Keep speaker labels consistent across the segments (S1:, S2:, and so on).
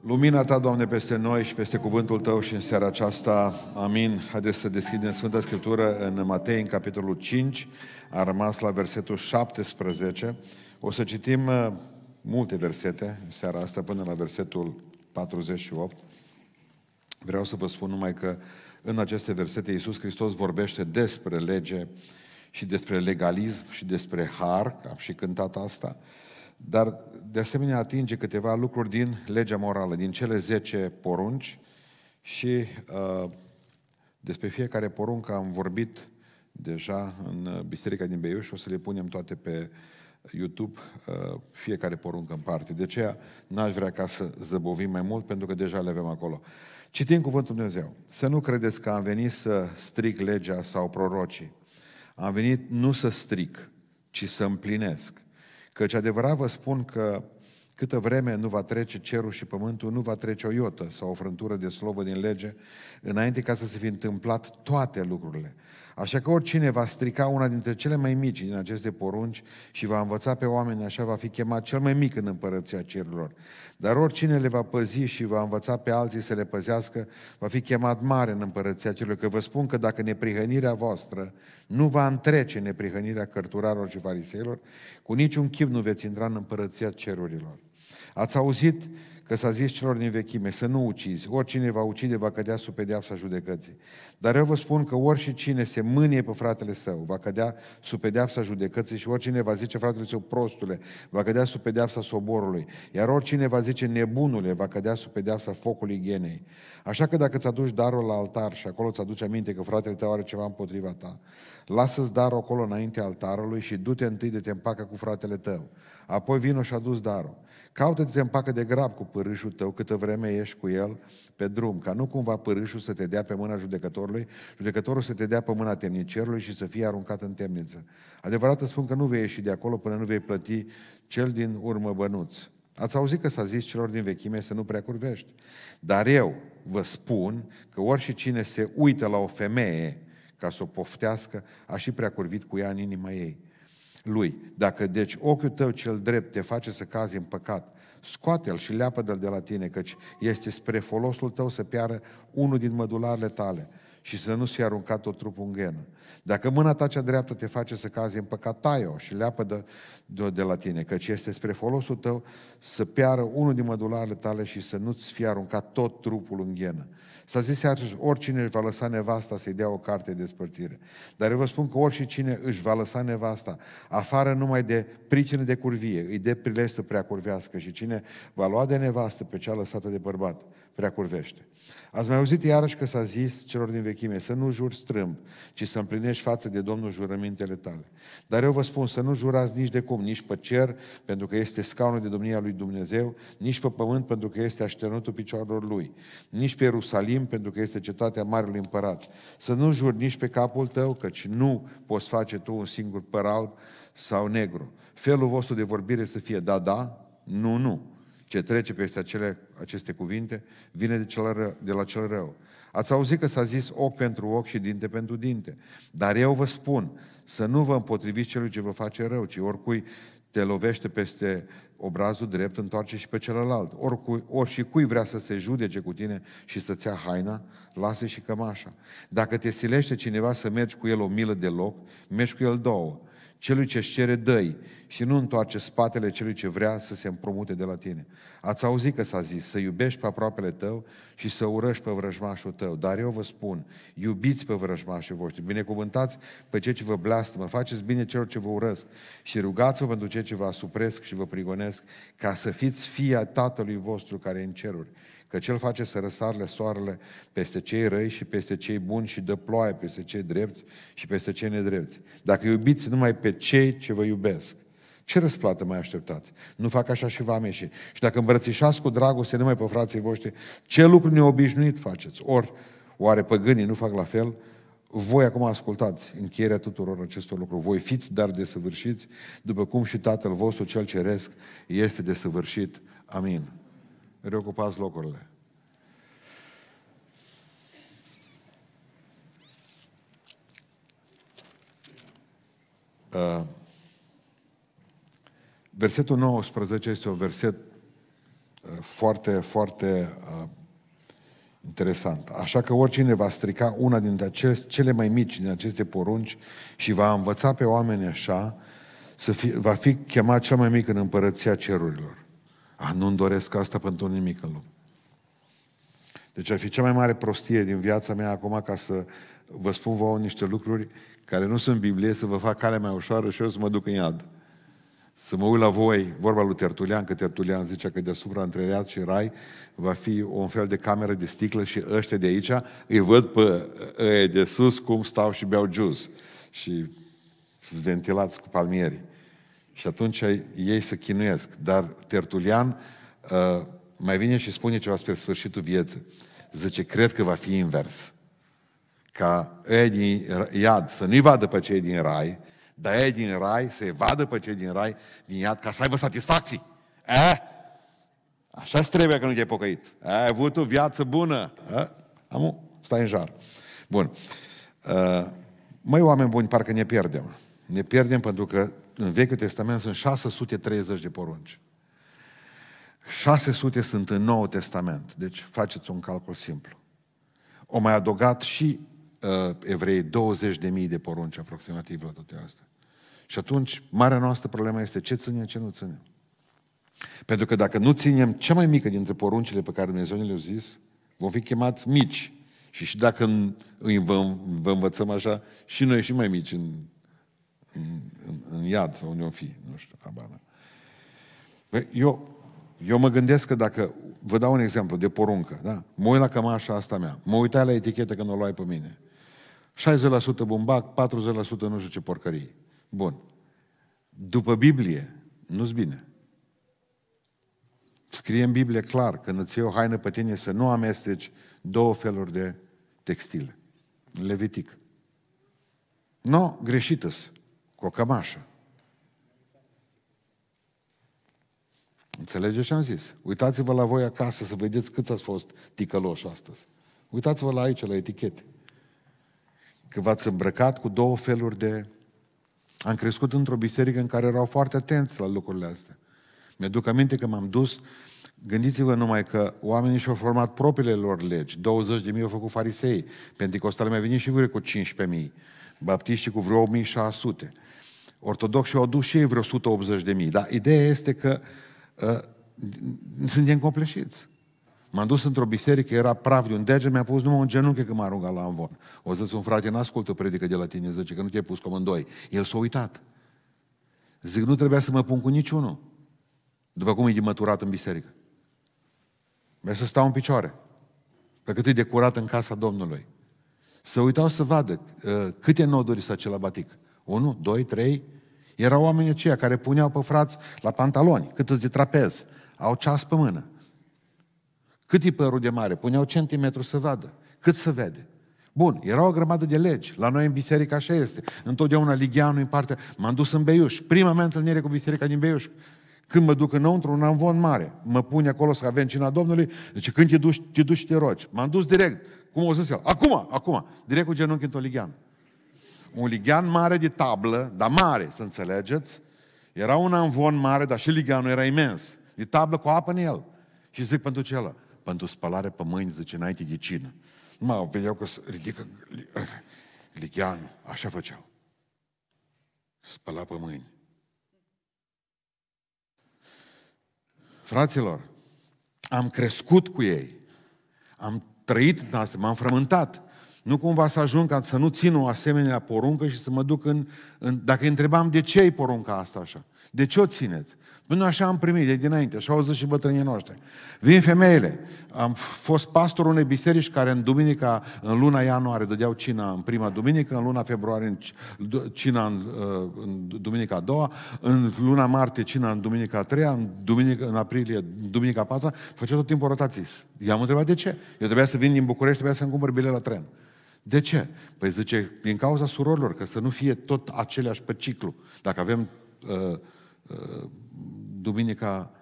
S1: Lumina Ta, Doamne, peste noi și peste cuvântul Tău și în seara aceasta. Amin. Haideți să deschidem Sfânta Scriptură în Matei, în capitolul 5. A rămas la versetul 17. O să citim uh, multe versete în seara asta până la versetul 48. Vreau să vă spun numai că în aceste versete Iisus Hristos vorbește despre lege și despre legalism și despre har, am și cântat asta, dar de asemenea atinge câteva lucruri din legea morală, din cele 10 porunci și uh, despre fiecare poruncă am vorbit deja în Biserica din Beiuș, o să le punem toate pe YouTube, uh, fiecare poruncă în parte. De aceea n-aș vrea ca să zăbovim mai mult, pentru că deja le avem acolo. Citim Cuvântul Dumnezeu. Să nu credeți că am venit să stric legea sau prorocii. Am venit nu să stric, ci să împlinesc. Căci adevărat vă spun că câtă vreme nu va trece cerul și pământul, nu va trece o iotă sau o frântură de slovă din lege, înainte ca să se fi întâmplat toate lucrurile. Așa că oricine va strica una dintre cele mai mici din aceste porunci și va învăța pe oameni așa, va fi chemat cel mai mic în împărăția cerurilor. Dar oricine le va păzi și va învăța pe alții să le păzească, va fi chemat mare în împărăția cerurilor. Că vă spun că dacă neprihănirea voastră nu va întrece neprihănirea cărturarilor și fariseilor, cu niciun chip nu veți intra în împărăția cerurilor. Ați auzit că s-a zis celor din vechime să nu ucizi, oricine va ucide va cădea sub pedeapsa judecății. Dar eu vă spun că orice cine se mânie pe fratele său va cădea sub pedeapsa judecății și oricine va zice fratele său prostule va cădea sub pedeapsa soborului, iar oricine va zice nebunule va cădea sub pedeapsa focului genei. Așa că dacă ți aduci darul la altar și acolo ți aduci aminte că fratele tău are ceva împotriva ta, lasă-ți darul acolo înainte altarului și du-te întâi de te împacă cu fratele tău. Apoi vino și adus darul. Caută-te împacă de grab cu părâșul tău câtă vreme ești cu el pe drum, ca nu cumva părâșul să te dea pe mâna judecătorului, judecătorul să te dea pe mâna temnicerului și să fie aruncat în temniță. Adevărat îți spun că nu vei ieși de acolo până nu vei plăti cel din urmă bănuț. Ați auzit că s-a zis celor din vechime să nu prea curvești. Dar eu vă spun că orice cine se uită la o femeie ca să o poftească, a și prea curvit cu ea în inima ei lui. Dacă deci ochiul tău cel drept te face să cazi în păcat, scoate-l și leapă-l de la tine, căci este spre folosul tău să piară unul din mădularele tale și să nu fie aruncat tot trupul în ghenă. Dacă mâna ta cea dreaptă te face să cazi în păcat, tai-o și leapă de, de, de la tine, căci este spre folosul tău să piară unul din mădularele tale și să nu-ți fie aruncat tot trupul în ghenă. S-a zis iarăși, oricine își va lăsa nevasta să-i dea o carte de despărțire. Dar eu vă spun că oricine își va lăsa nevasta, afară numai de pricină de curvie, îi de prilej să prea curvească și cine va lua de nevastă pe cea lăsată de bărbat, prea curvește. Ați mai auzit iarăși că s-a zis celor din vechime să nu juri strâmb, ci să împlinești față de Domnul jurămintele tale. Dar eu vă spun să nu jurați nici de cum, nici pe cer, pentru că este scaunul de domnia lui Dumnezeu, nici pe pământ, pentru că este așternutul picioarelor lui, nici pe Ierusalim, pentru că este cetatea Marelui Împărat. Să nu juri nici pe capul tău, căci nu poți face tu un singur păr alb sau negru. Felul vostru de vorbire să fie da, da, nu, nu ce trece peste acele, aceste cuvinte vine de, cel rău, de la cel rău. Ați auzit că s-a zis ochi pentru ochi și dinte pentru dinte. Dar eu vă spun să nu vă împotriviți celui ce vă face rău, ci oricui te lovește peste obrazul drept, întoarce și pe celălalt. Oricui, ori și cui vrea să se judece cu tine și să-ți ia haina, lasă și cămașa. Dacă te silește cineva să mergi cu el o milă de loc, mergi cu el două. Celui ce își cere, dă și nu întoarce spatele celui ce vrea să se împrumute de la tine. Ați auzit că s-a zis să iubești pe aproapele tău și să urăști pe vrăjmașul tău. Dar eu vă spun, iubiți pe vrăjmașul voștri, binecuvântați pe cei ce vă blastămă, faceți bine celor ce vă urăsc și rugați-vă pentru cei ce vă asupresc și vă prigonesc, ca să fiți fii a Tatălui vostru care e în ceruri că Cel face să răsarle soarele peste cei răi și peste cei buni și dă ploaie peste cei drepți și peste cei nedrepți. Dacă iubiți numai pe cei ce vă iubesc, ce răsplată mai așteptați? Nu fac așa și vameșii. Și dacă îmbrățișați cu dragoste numai pe frații voștri, ce lucru neobișnuit faceți? Ori, oare păgânii nu fac la fel? Voi acum ascultați încheierea tuturor acestor lucruri. Voi fiți dar desăvârșiți, după cum și Tatăl vostru cel ceresc este desăvârșit. Amin reocupați locurile. Uh, versetul 19 este un verset foarte, foarte uh, interesant. Așa că oricine va strica una dintre acele, cele mai mici din aceste porunci și va învăța pe oameni așa, să fi, va fi chemat cel mai mic în împărăția cerurilor. A, nu-mi doresc asta pentru nimic în lume. Deci ar fi cea mai mare prostie din viața mea acum ca să vă spun vouă niște lucruri care nu sunt Biblie, să vă fac calea mai ușoară și eu să mă duc în iad. Să mă uit la voi, vorba lui Tertulian, că Tertulian zicea că deasupra între iad și rai va fi un fel de cameră de sticlă și ăștia de aici îi văd pe ăia de sus cum stau și beau jus și sunt ventilați cu palmierii. Și atunci ei se chinuiesc. Dar Tertulian uh, mai vine și spune ceva spre sfârșitul vieții. Zice, cred că va fi invers. Ca ei din iad să nu-i vadă pe cei din rai, dar ei din rai să-i vadă pe cei din rai, din iad, ca să aibă satisfacții. Eh? așa trebuie că nu te-ai pocăit. Ai avut o viață bună. Eh? Amu, stai în jar. Bun. Uh, măi, oameni buni, parcă ne pierdem. Ne pierdem pentru că în Vechiul Testament sunt 630 de porunci. 600 sunt în Noul Testament. Deci faceți un calcul simplu. O mai adăugat și uh, evrei 20 de mii de porunci aproximativ la toate astea. Și atunci, marea noastră problemă este ce ținem, ce nu ținem. Pentru că dacă nu ținem cea mai mică dintre poruncile pe care Dumnezeu ne le-a zis, vom fi chemați mici. Și și dacă îi vă, vă învățăm așa, și noi și mai mici în, în, în, în iad sau unde o fi, nu știu, abana. Eu eu mă gândesc că dacă, vă dau un exemplu de poruncă, da? Mă uit la cămașa asta mea, mă uitai la etichetă când o luai pe mine. 60% bumbac, 40% nu știu ce porcării. Bun. După Biblie, nu-ți bine. Scrie în Biblie clar, când îți iei o haină pe tine, să nu amesteci două feluri de textile. Levitic. Nu, no, greșită cu o cămașă. Înțelegeți ce am zis? Uitați-vă la voi acasă să vedeți cât ați fost ticăloși astăzi. Uitați-vă la aici, la etichete. Că v-ați îmbrăcat cu două feluri de... Am crescut într-o biserică în care erau foarte atenți la lucrurile astea. Mi-aduc aminte că m-am dus, gândiți-vă numai că oamenii și-au format propriile lor legi. 20 de mii au făcut farisei. Pentecostale mai venit și vreo cu 15 mii. Baptiștii cu vreo 1600. Ortodoxi au adus și ei vreo 180 de mii. Dar ideea este că uh, suntem copleșiți. M-am dus într-o biserică, era praf de un deget, mi-a pus numai un genunchi când m-a rugat la învon. O zis un frate, n-ascultă predică de la tine, zice că nu te-ai pus comandoi. El s-a uitat. Zic, nu trebuia să mă pun cu niciunul. După cum e de măturat în biserică. Vreau să stau în picioare. Pe cât e de curat în casa Domnului. Să uitau să vadă uh, câte noduri să acela batic. Unu, doi, trei, erau oamenii aceia care puneau pe frați la pantaloni, cât de trapez, au ceas pe mână. Cât e părul de mare? Puneau centimetru să vadă. Cât să vede? Bun, era o grămadă de legi. La noi în biserică așa este. Întotdeauna Ligianul în partea... M-am dus în Beiuș. Prima mea întâlnire cu biserica din Beiuș. Când mă duc înăuntru, un amvon mare. Mă pune acolo să avem cina Domnului. Deci când te duci, te duci și te rogi. M-am dus direct. Cum o zis el? Acum, acum. Direct cu genunchi în Toligian un ligian mare de tablă, dar mare, să înțelegeți. Era un amvon mare, dar și ligianul era imens. De tablă cu apă în el. Și zic pentru ce ăla? Pentru spălare pe mâini, zice, înainte de cină. Mă, vedeau că se ridică ligianul. Așa făceau. Spăla pe mâini. Fraților, am crescut cu ei. Am trăit în asta, m-am frământat. Nu cumva să ajung ca să nu țin o asemenea poruncă și să mă duc în... în dacă îi întrebam de ce e porunca asta așa, de ce o țineți? Până așa am primit de dinainte, așa au zis și bătrânii noștri. Vin femeile. Am fost pastor unei biserici care în duminica, în luna ianuarie dădeau cina în prima duminică, în luna februarie în cina în, uh, în duminica a doua, în luna martie cina în duminica a treia, în, duminică, în aprilie în duminica a patra, făcea tot timpul rotații. I-am întrebat de ce. Eu trebuia să vin din București, trebuia să-mi cumpăr bilet la tren. De ce? Păi zice, din cauza surorilor, că să nu fie tot aceleași pe ciclu. Dacă avem uh, uh, duminica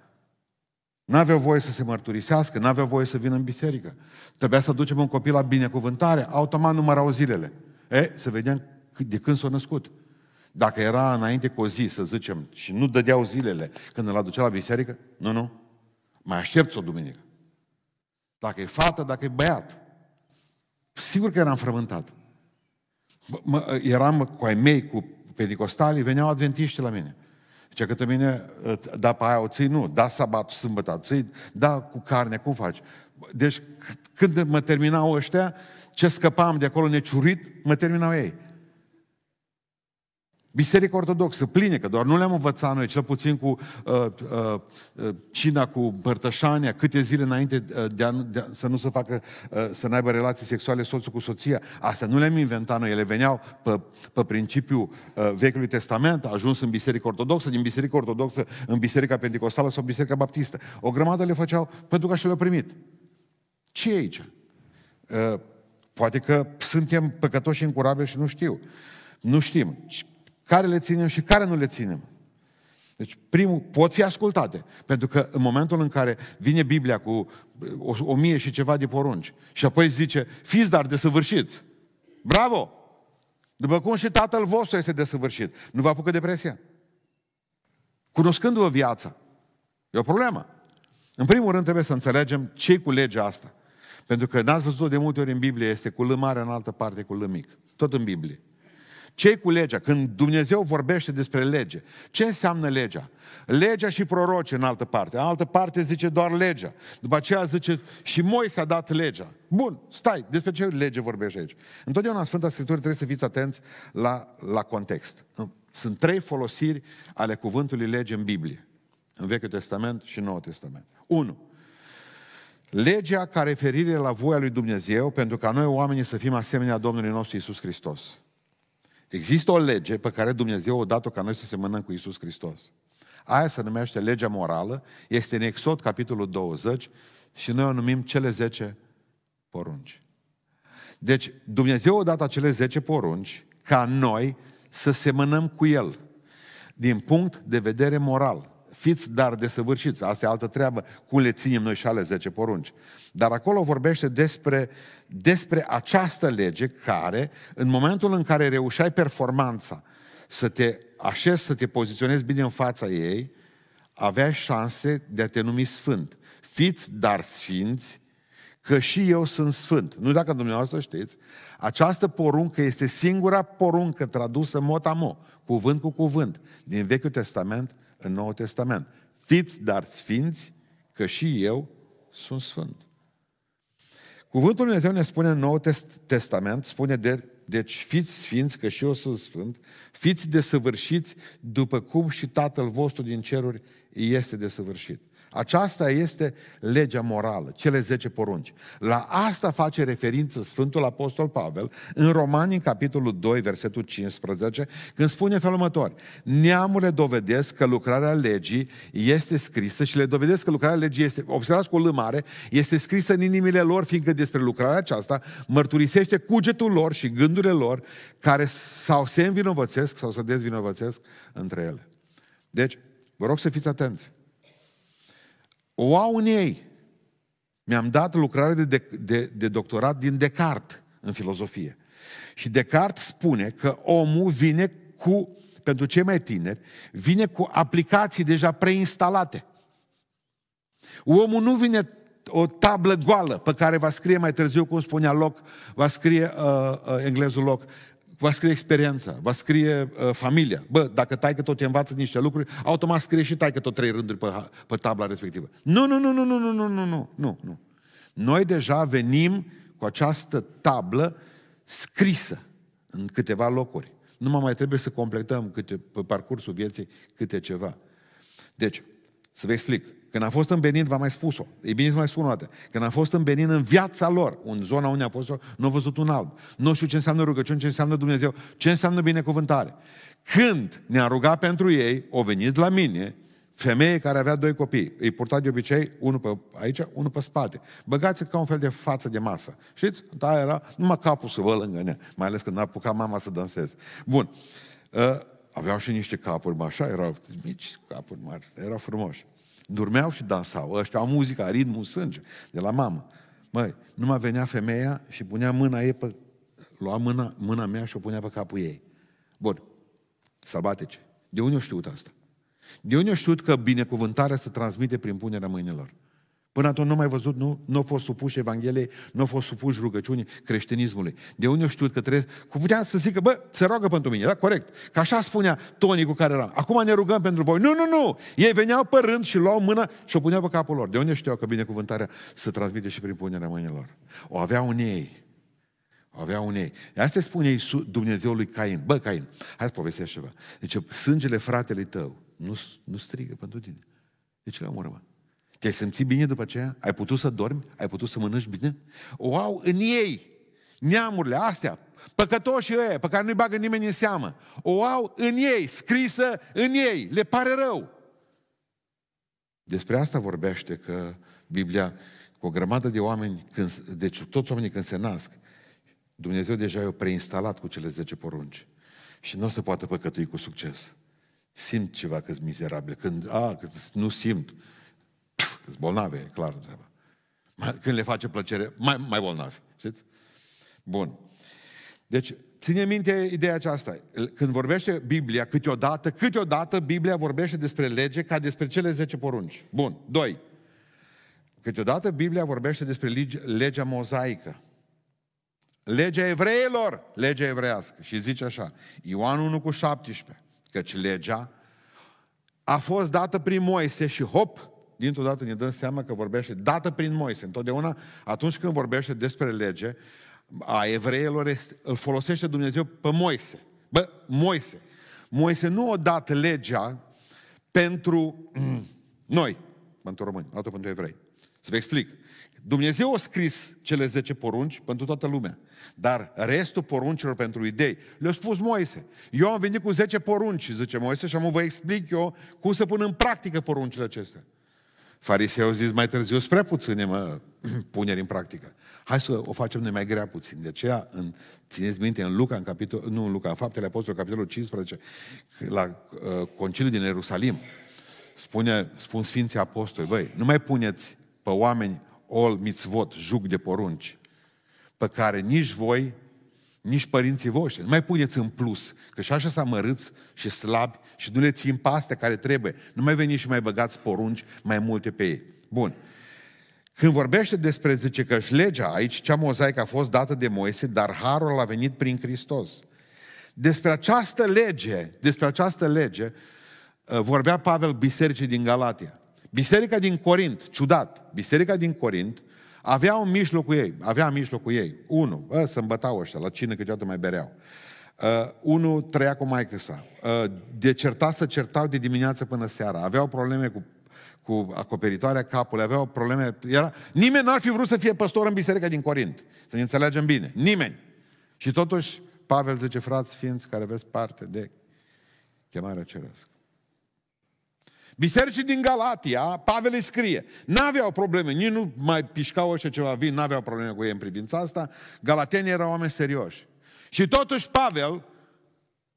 S1: N-aveau voie să se mărturisească, n-aveau voie să vină în biserică. Trebuia să ducem un copil la binecuvântare, automat numărau zilele. E, să vedem de când s-a născut. Dacă era înainte cu o zi, să zicem, și nu dădeau zilele când îl aducea la biserică, nu, nu. Mai aștepți o duminică. Dacă e fată, dacă e băiat. Sigur că eram frământat. Mă, eram cu ai mei, cu pedicostalii, veneau adventiști la mine. Zice că mine, da pe aia o ții, nu, da sabatul, sâmbătă, ții, da cu carne, cum faci? Deci când mă terminau ăștia, ce scăpam de acolo neciurit, mă terminau ei. Biserica Ortodoxă, pline, că doar nu le-am învățat noi, cel puțin cu uh, uh, uh cina, cu părtășania, câte zile înainte uh, de, a, de a, să nu se facă, uh, să n-aibă relații sexuale soțul cu soția. Asta nu le-am inventat noi, ele veneau pe, pe principiul uh, Vechiului Testament, a ajuns în Biserica Ortodoxă, din Biserica Ortodoxă în Biserica Pentecostală sau Biserica Baptistă. O grămadă le făceau pentru că și le-au primit. Ce e aici? Uh, poate că suntem păcătoși incurabili și nu știu. Nu știm care le ținem și care nu le ținem. Deci, primul, pot fi ascultate. Pentru că în momentul în care vine Biblia cu o, o mie și ceva de porunci și apoi zice, fiți dar desăvârșiți. Bravo! După cum și tatăl vostru este desăvârșit. Nu vă apucă depresia. Cunoscându-vă viața. E o problemă. În primul rând trebuie să înțelegem ce cu legea asta. Pentru că n-ați văzut de multe ori în Biblie, este cu L mare, în altă parte cu L mic. Tot în Biblie ce cu legea? Când Dumnezeu vorbește despre lege, ce înseamnă legea? Legea și proroci în altă parte. În altă parte zice doar legea. După aceea zice și Moise a dat legea. Bun, stai, despre ce lege vorbește aici? Întotdeauna în Sfânta Scriptură trebuie să fiți atenți la, la context. Sunt trei folosiri ale cuvântului lege în Biblie. În Vechiul Testament și Noul Testament. 1. Legea ca referire la voia lui Dumnezeu pentru ca noi oamenii să fim asemenea Domnului nostru Isus Hristos. Există o lege pe care Dumnezeu a dat-o ca noi să semănăm cu Isus Hristos. Aia se numește legea morală, este în Exod, capitolul 20, și noi o numim cele 10 porunci. Deci, Dumnezeu a dat acele 10 porunci ca noi să semănăm cu El, din punct de vedere moral. Fiți dar desăvârșiți, asta e altă treabă, cum le ținem noi și ale 10 porunci. Dar acolo vorbește despre, despre această lege care, în momentul în care reușeai performanța să te așezi, să te poziționezi bine în fața ei, aveai șanse de a te numi sfânt. Fiți dar sfinți, că și eu sunt sfânt. Nu dacă dumneavoastră știți, această poruncă este singura poruncă tradusă mot-a-mo, cuvânt cu cuvânt, din Vechiul Testament în Noul Testament. Fiți dar sfinți, că și eu sunt sfânt. Cuvântul Lui Dumnezeu ne spune în Noul Testament, spune de, deci fiți sfinți, că și eu sunt sfânt, fiți desăvârșiți după cum și Tatăl vostru din ceruri este desăvârșit. Aceasta este legea morală, cele 10 porunci. La asta face referință Sfântul Apostol Pavel în Romani, în capitolul 2, versetul 15, când spune felul următor. Neamurile dovedesc că lucrarea legii este scrisă și le dovedesc că lucrarea legii este, observați cu o mare, este scrisă în inimile lor, fiindcă despre lucrarea aceasta mărturisește cugetul lor și gândurile lor care sau se învinovățesc sau se dezvinovățesc între ele. Deci, vă rog să fiți atenți o au în ei. Mi-am dat lucrare de, de, de, de doctorat din Descartes în filozofie. Și Descartes spune că omul vine cu, pentru cei mai tineri, vine cu aplicații deja preinstalate. Omul nu vine o tablă goală pe care va scrie mai târziu, cum spunea Locke, va scrie uh, uh, englezul Locke, va scrie experiența, va scrie uh, familia. Bă, dacă tai că tot te învață niște lucruri, automat scrie și tai că tot trei rânduri pe, pe tabla respectivă. Nu, nu, nu, nu, nu, nu, nu, nu, nu, nu, nu. Noi deja venim cu această tablă scrisă în câteva locuri. Nu mai trebuie să completăm câte, pe parcursul vieții câte ceva. Deci, să vă explic. Când a fost în Benin, v-am mai spus-o. E bine să mai spun o dată. Când a fost în Benin, în viața lor, în zona unde a fost, nu a văzut un alb. Nu știu ce înseamnă rugăciune, ce înseamnă Dumnezeu, ce înseamnă binecuvântare. Când ne-a rugat pentru ei, au venit la mine, femeie care avea doi copii. Îi purta de obicei, unul pe aici, unul pe spate. Băgați ca un fel de față de masă. Știți? Da, era numai capul să vă lângă ne, mai ales când a apucat mama să danseze. Bun. Uh, aveau și niște capuri, așa, erau mici capuri mari, erau frumoși. Dormeau și dansau. Ăștia au muzica, ritmul sânge, de la mamă. Măi, nu mai venea femeia și punea mâna ei pe... Lua mâna, mâna mea și o punea pe capul ei. Bun. Sălbatice. De unde au știut asta? De unde au știut că binecuvântarea se transmite prin punerea mâinilor? Până atunci nu mai văzut, nu, nu au fost supuși Evangheliei, nu au fost supuși rugăciunii creștinismului. De unde eu știu că trebuie, cu putea să zică, bă, se roagă pentru mine, da, corect. Că așa spunea Toni cu care eram. Acum ne rugăm pentru voi. Nu, nu, nu! Ei veneau pe rând și luau mâna și o puneau pe capul lor. De unde știau că binecuvântarea se transmite și prin punerea mâinilor? O aveau în ei. O aveau în ei. Asta spune Iisus, Dumnezeu lui Cain. Bă, Cain, hai să povestesc ceva. Deci sângele fratelui tău nu, nu strigă pentru tine. De ce le omoră, mă? Te-ai simțit bine după aceea? Ai putut să dormi? Ai putut să mănânci bine? O au în ei. Neamurile astea, păcătoșii ăia, pe care nu-i bagă nimeni în seamă, o au în ei, scrisă în ei, le pare rău. Despre asta vorbește că Biblia, cu o grămadă de oameni, când, deci toți oamenii când se nasc, Dumnezeu deja i-a preinstalat cu cele 10 porunci. Și nu o să poată păcătui cu succes. Simt ceva că mizerabil. Când, a, că nu simt, sunt bolnave, e clar întreabă. Când le face plăcere, mai, mai bolnavi. Știți? Bun. Deci, ține minte ideea aceasta. Când vorbește Biblia, câteodată, câteodată Biblia vorbește despre lege ca despre cele 10 porunci. Bun. Doi. Câteodată Biblia vorbește despre legea mozaică. Legea evreilor, legea evreiască. Și zice așa, Ioan 1 cu 17, căci legea a fost dată prin Moise și hop, dintr-o dată ne dăm seama că vorbește dată prin Moise. Întotdeauna, atunci când vorbește despre lege, a evreilor îl folosește Dumnezeu pe Moise. Bă, Moise. Moise nu o dat legea pentru noi, pentru români, altă pentru evrei. Să vă explic. Dumnezeu a scris cele 10 porunci pentru toată lumea. Dar restul poruncilor pentru idei le-a spus Moise. Eu am venit cu 10 porunci, zice Moise, și am vă explic eu cum să pun în practică poruncile acestea. Farisei au zis mai târziu, spre puține, mă, puneri în practică. Hai să o facem noi mai grea puțin. De aceea, în, țineți minte, în Luca, în capitol, nu în Luca, în Faptele Apostolului, capitolul 15, la uh, conciliul din Ierusalim, spune, spun Sfinții Apostoli, băi, nu mai puneți pe oameni ol mitzvot, jug de porunci, pe care nici voi, nici părinții voștri, nu mai puneți în plus, că și așa s-a mărâți și slabi și nu le țin pe astea care trebuie. Nu mai veniți și mai băgați porunci mai multe pe ei. Bun. Când vorbește despre, zice că și legea aici, cea mozaică a fost dată de Moise, dar harul a venit prin Hristos. Despre această lege, despre această lege, uh, vorbea Pavel bisericii din Galatia. Biserica din Corint, ciudat, biserica din Corint avea un mijlocul ei, avea în mijlocul ei, unu, ă, să îmbătau ăștia, la cină câteodată mai bereau. Uh, unul trăia cu maică sa. Uh, de certa să certau de dimineață până seara. Aveau probleme cu, cu acoperitoarea capului, aveau probleme... Era... Nimeni n-ar fi vrut să fie păstor în biserica din Corint. Să ne înțelegem bine. Nimeni. Și totuși, Pavel zice, frați sfinți care aveți parte de chemarea cerească. Bisericii din Galatia, Pavel îi scrie, n-aveau probleme, nici nu mai pișcau ăștia ceva vin, n-aveau probleme cu ei în privința asta, galatenii erau oameni serioși. Și totuși Pavel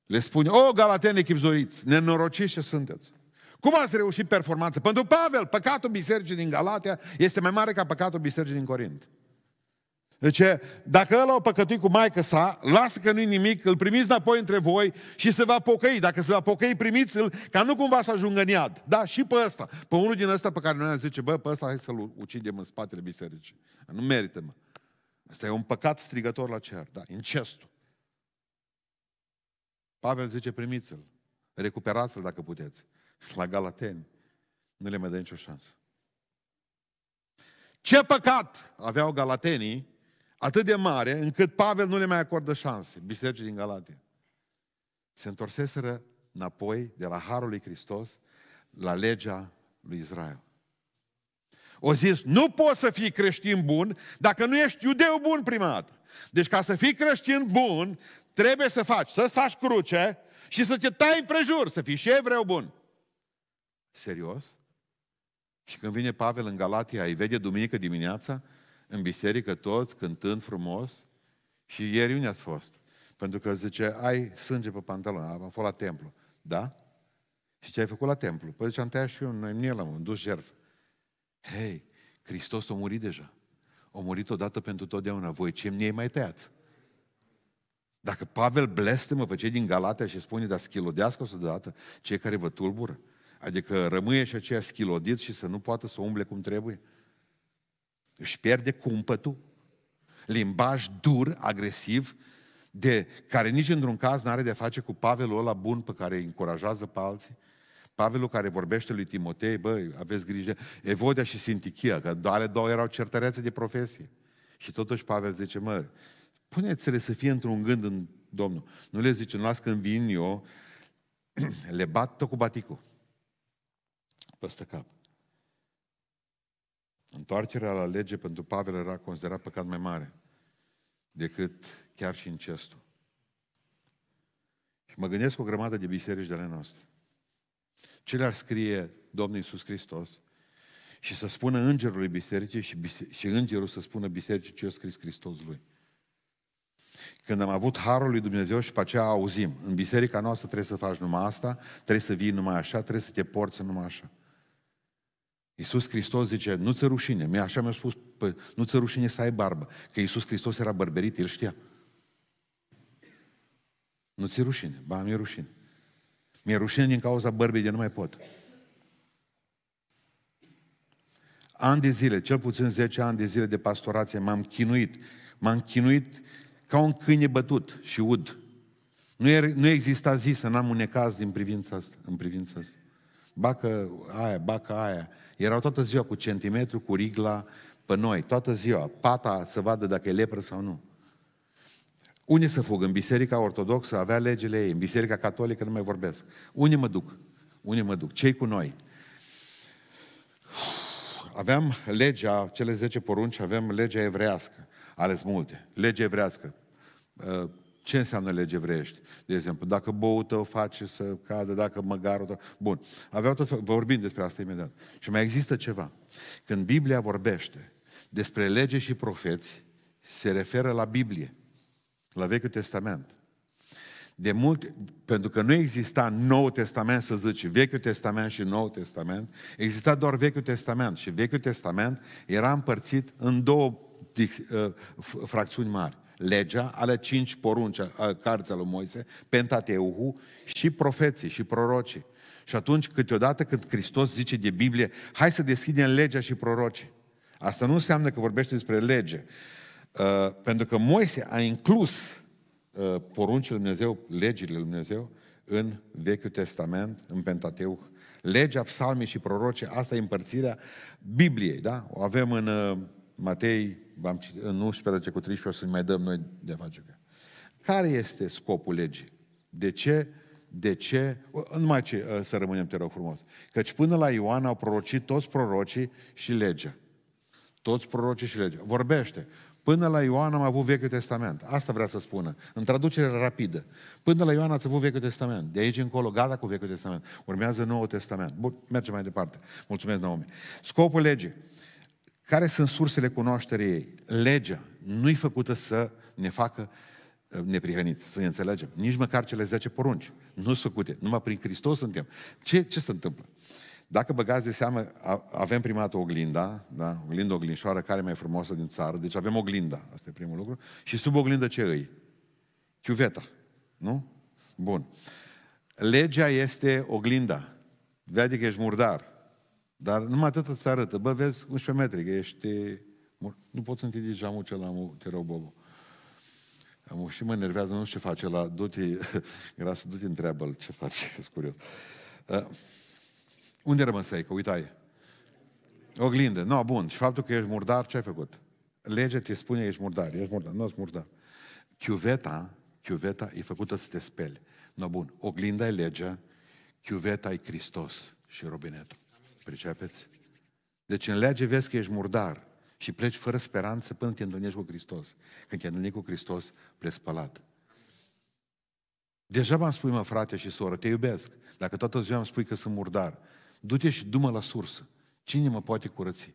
S1: le spune, o, galateni echipzoriți, nenorociți ce sunteți. Cum ați reușit performanță? Pentru Pavel, păcatul bisericii din Galatia este mai mare ca păcatul bisericii din Corint. Deci, dacă ăla a păcătuit cu maică sa, lasă că nu-i nimic, îl primiți înapoi între voi și se va pocăi. Dacă se va pocăi, primiți-l, ca nu cumva să ajungă în iad. Da, și pe ăsta. Pe unul din ăsta pe care noi am zice, bă, pe ăsta hai să-l ucidem în spatele bisericii. Nu merită, mă. Asta e un păcat strigător la cer, da, incestul. Pavel zice, primiți-l, recuperați-l dacă puteți. La Galateni nu le mai dă nicio șansă. Ce păcat aveau galatenii atât de mare încât Pavel nu le mai acordă șanse, bisericii din Galatia. Se întorseseră înapoi de la Harul lui Hristos la legea lui Israel. O zis, nu poți să fii creștin bun dacă nu ești iudeu bun prima dată. Deci ca să fii creștin bun, trebuie să faci, să-ți faci cruce și să te tai împrejur, să fii și evreu bun. Serios? Și când vine Pavel în Galatia, îi vede duminică dimineața, în biserică toți, cântând frumos. Și ieri unde ați fost? Pentru că zice, ai sânge pe pantalon, am fost la templu. Da? Și ce ai făcut la templu? Păi zice, am tăiat și eu, noi mie l-am dus jertfă. Hei, Hristos a murit deja. A murit odată pentru totdeauna. Voi ce mie mai tăiați? Dacă Pavel blestemă pe cei din Galatea și spune, dar schilodească o dată cei care vă tulbură, adică rămâie și aceea schilodit și să nu poată să umble cum trebuie, își pierde cumpătul, limbaj dur, agresiv, de care nici într-un caz n-are de face cu Pavelul ăla bun pe care îi încurajează pe alții. Pavelul care vorbește lui Timotei, băi, aveți grijă, Evodia și Sintichia, că ale două erau certărețe de profesie. Și totuși Pavel zice, mă, puneți-le să fie într-un gând în Domnul. Nu le zice, nu las când vin eu, le bat tot cu baticul. Păstă cap. Întoarcerea la lege pentru Pavel era considerat păcat mai mare decât chiar și incestul. Și mă gândesc o grămadă de biserici de ale noastre. Ce le-ar scrie Domnul Iisus Hristos și să spună îngerului bisericii și, bise- și îngerul să spună bisericii ce a scris Hristos lui. Când am avut harul lui Dumnezeu și pe aceea auzim, în biserica noastră trebuie să faci numai asta, trebuie să vii numai așa, trebuie să te porți numai așa. Iisus Hristos zice, nu ți rușine. Mie așa mi-a spus, nu ți rușine să ai barbă. Că Iisus Hristos era bărberit, el știa. Nu ți rușine. Ba, mi-e rușine. Mi-e rușine din cauza bărbii de nu mai pot. Ani de zile, cel puțin 10 ani de zile de pastorație, m-am chinuit. M-am chinuit ca un câine bătut și ud. Nu, e, nu exista zi să n-am un necaz din privința asta, în privința asta. Bacă aia, bacă aia. Erau toată ziua cu centimetru, cu rigla pe noi, toată ziua. Pata să vadă dacă e lepră sau nu. Unii să fug în biserica ortodoxă, avea legile ei, în biserica catolică nu mai vorbesc. Unii mă duc, unii mă duc, cei cu noi. Aveam legea, cele 10 porunci, avem legea evrească, ales multe. Legea evrească. Uh, ce înseamnă lege evreiești? De exemplu, dacă boul tău face să cadă, dacă măgarul tău... Bun. Aveau tot vorbim despre asta imediat. Și mai există ceva. Când Biblia vorbește despre lege și profeți, se referă la Biblie la Vechiul Testament. De mult, pentru că nu exista Nou Testament, să zici, Vechiul Testament și Nou Testament, exista doar Vechiul Testament și Vechiul Testament era împărțit în două uh, fracțiuni mari. Legea, ale cinci porunci, cartea lui Moise, Pentateuhu și profeții și prorocii. Și atunci, câteodată când Hristos zice de Biblie, hai să deschidem legea și prorocii. Asta nu înseamnă că vorbește despre lege, Uh, pentru că Moise a inclus uh, poruncile lui Dumnezeu, legile lui Dumnezeu, în Vechiul Testament, în Pentateuch. Legea, psalmii și proroce, asta e împărțirea Bibliei, da? O avem în uh, Matei, v-am citit, în 11 cu 13, o să mai dăm noi de face. Care este scopul legii? De ce? De ce? Numai ce, uh, să rămânem, te rog frumos. Căci până la Ioan au prorocit toți prorocii și legea. Toți prorocii și legea. Vorbește. Până la Ioan am avut Vechiul Testament. Asta vrea să spună. În traducere rapidă. Până la Ioan ați avut Vechiul Testament. De aici încolo, gata cu Vechiul Testament. Urmează Noul Testament. Bun, mergem mai departe. Mulțumesc, Naomi. Scopul legii. Care sunt sursele cunoașterii ei? Legea nu-i făcută să ne facă uh, neprihăniți, să ne înțelegem. Nici măcar cele 10 porunci. Nu sunt făcute. Numai prin Hristos suntem. Ce, ce se întâmplă? Dacă băgați de seamă, avem prima dată oglinda, da? oglinda oglinșoară, care e mai frumoasă din țară, deci avem oglinda, asta e primul lucru, și sub oglindă ce îi? Chiuveta, nu? Bun. Legea este oglinda. Vede că ești murdar. Dar numai atât îți arătă. Bă, vezi, 11 metri, că ești... Nu poți închide geamul la te rog, Bobo. Și mă nervează, nu știu ce face la... Du-te, grasul, du-te, întreabă ce face, că curios. Uh, unde rămăsei? Că uitai. Oglindă. Nu, no, bun. Și faptul că ești murdar, ce ai făcut? Legea te spune ești murdar. Ești murdar. Nu ești murdar. Chiuveta, chiuveta e făcută să te speli. Nu, no, bun. Oglinda e legea, chiuveta e Hristos și robinetul. Pricepeți? Deci în lege vezi că ești murdar și pleci fără speranță până te întâlnești cu Hristos. Când te întâlnești cu Hristos, pleci spălat. Deja v-am spus, mă, frate și soră, te iubesc. Dacă toată ziua îmi spui că sunt murdar, Du-te și du-mă la sursă. Cine mă poate curăți?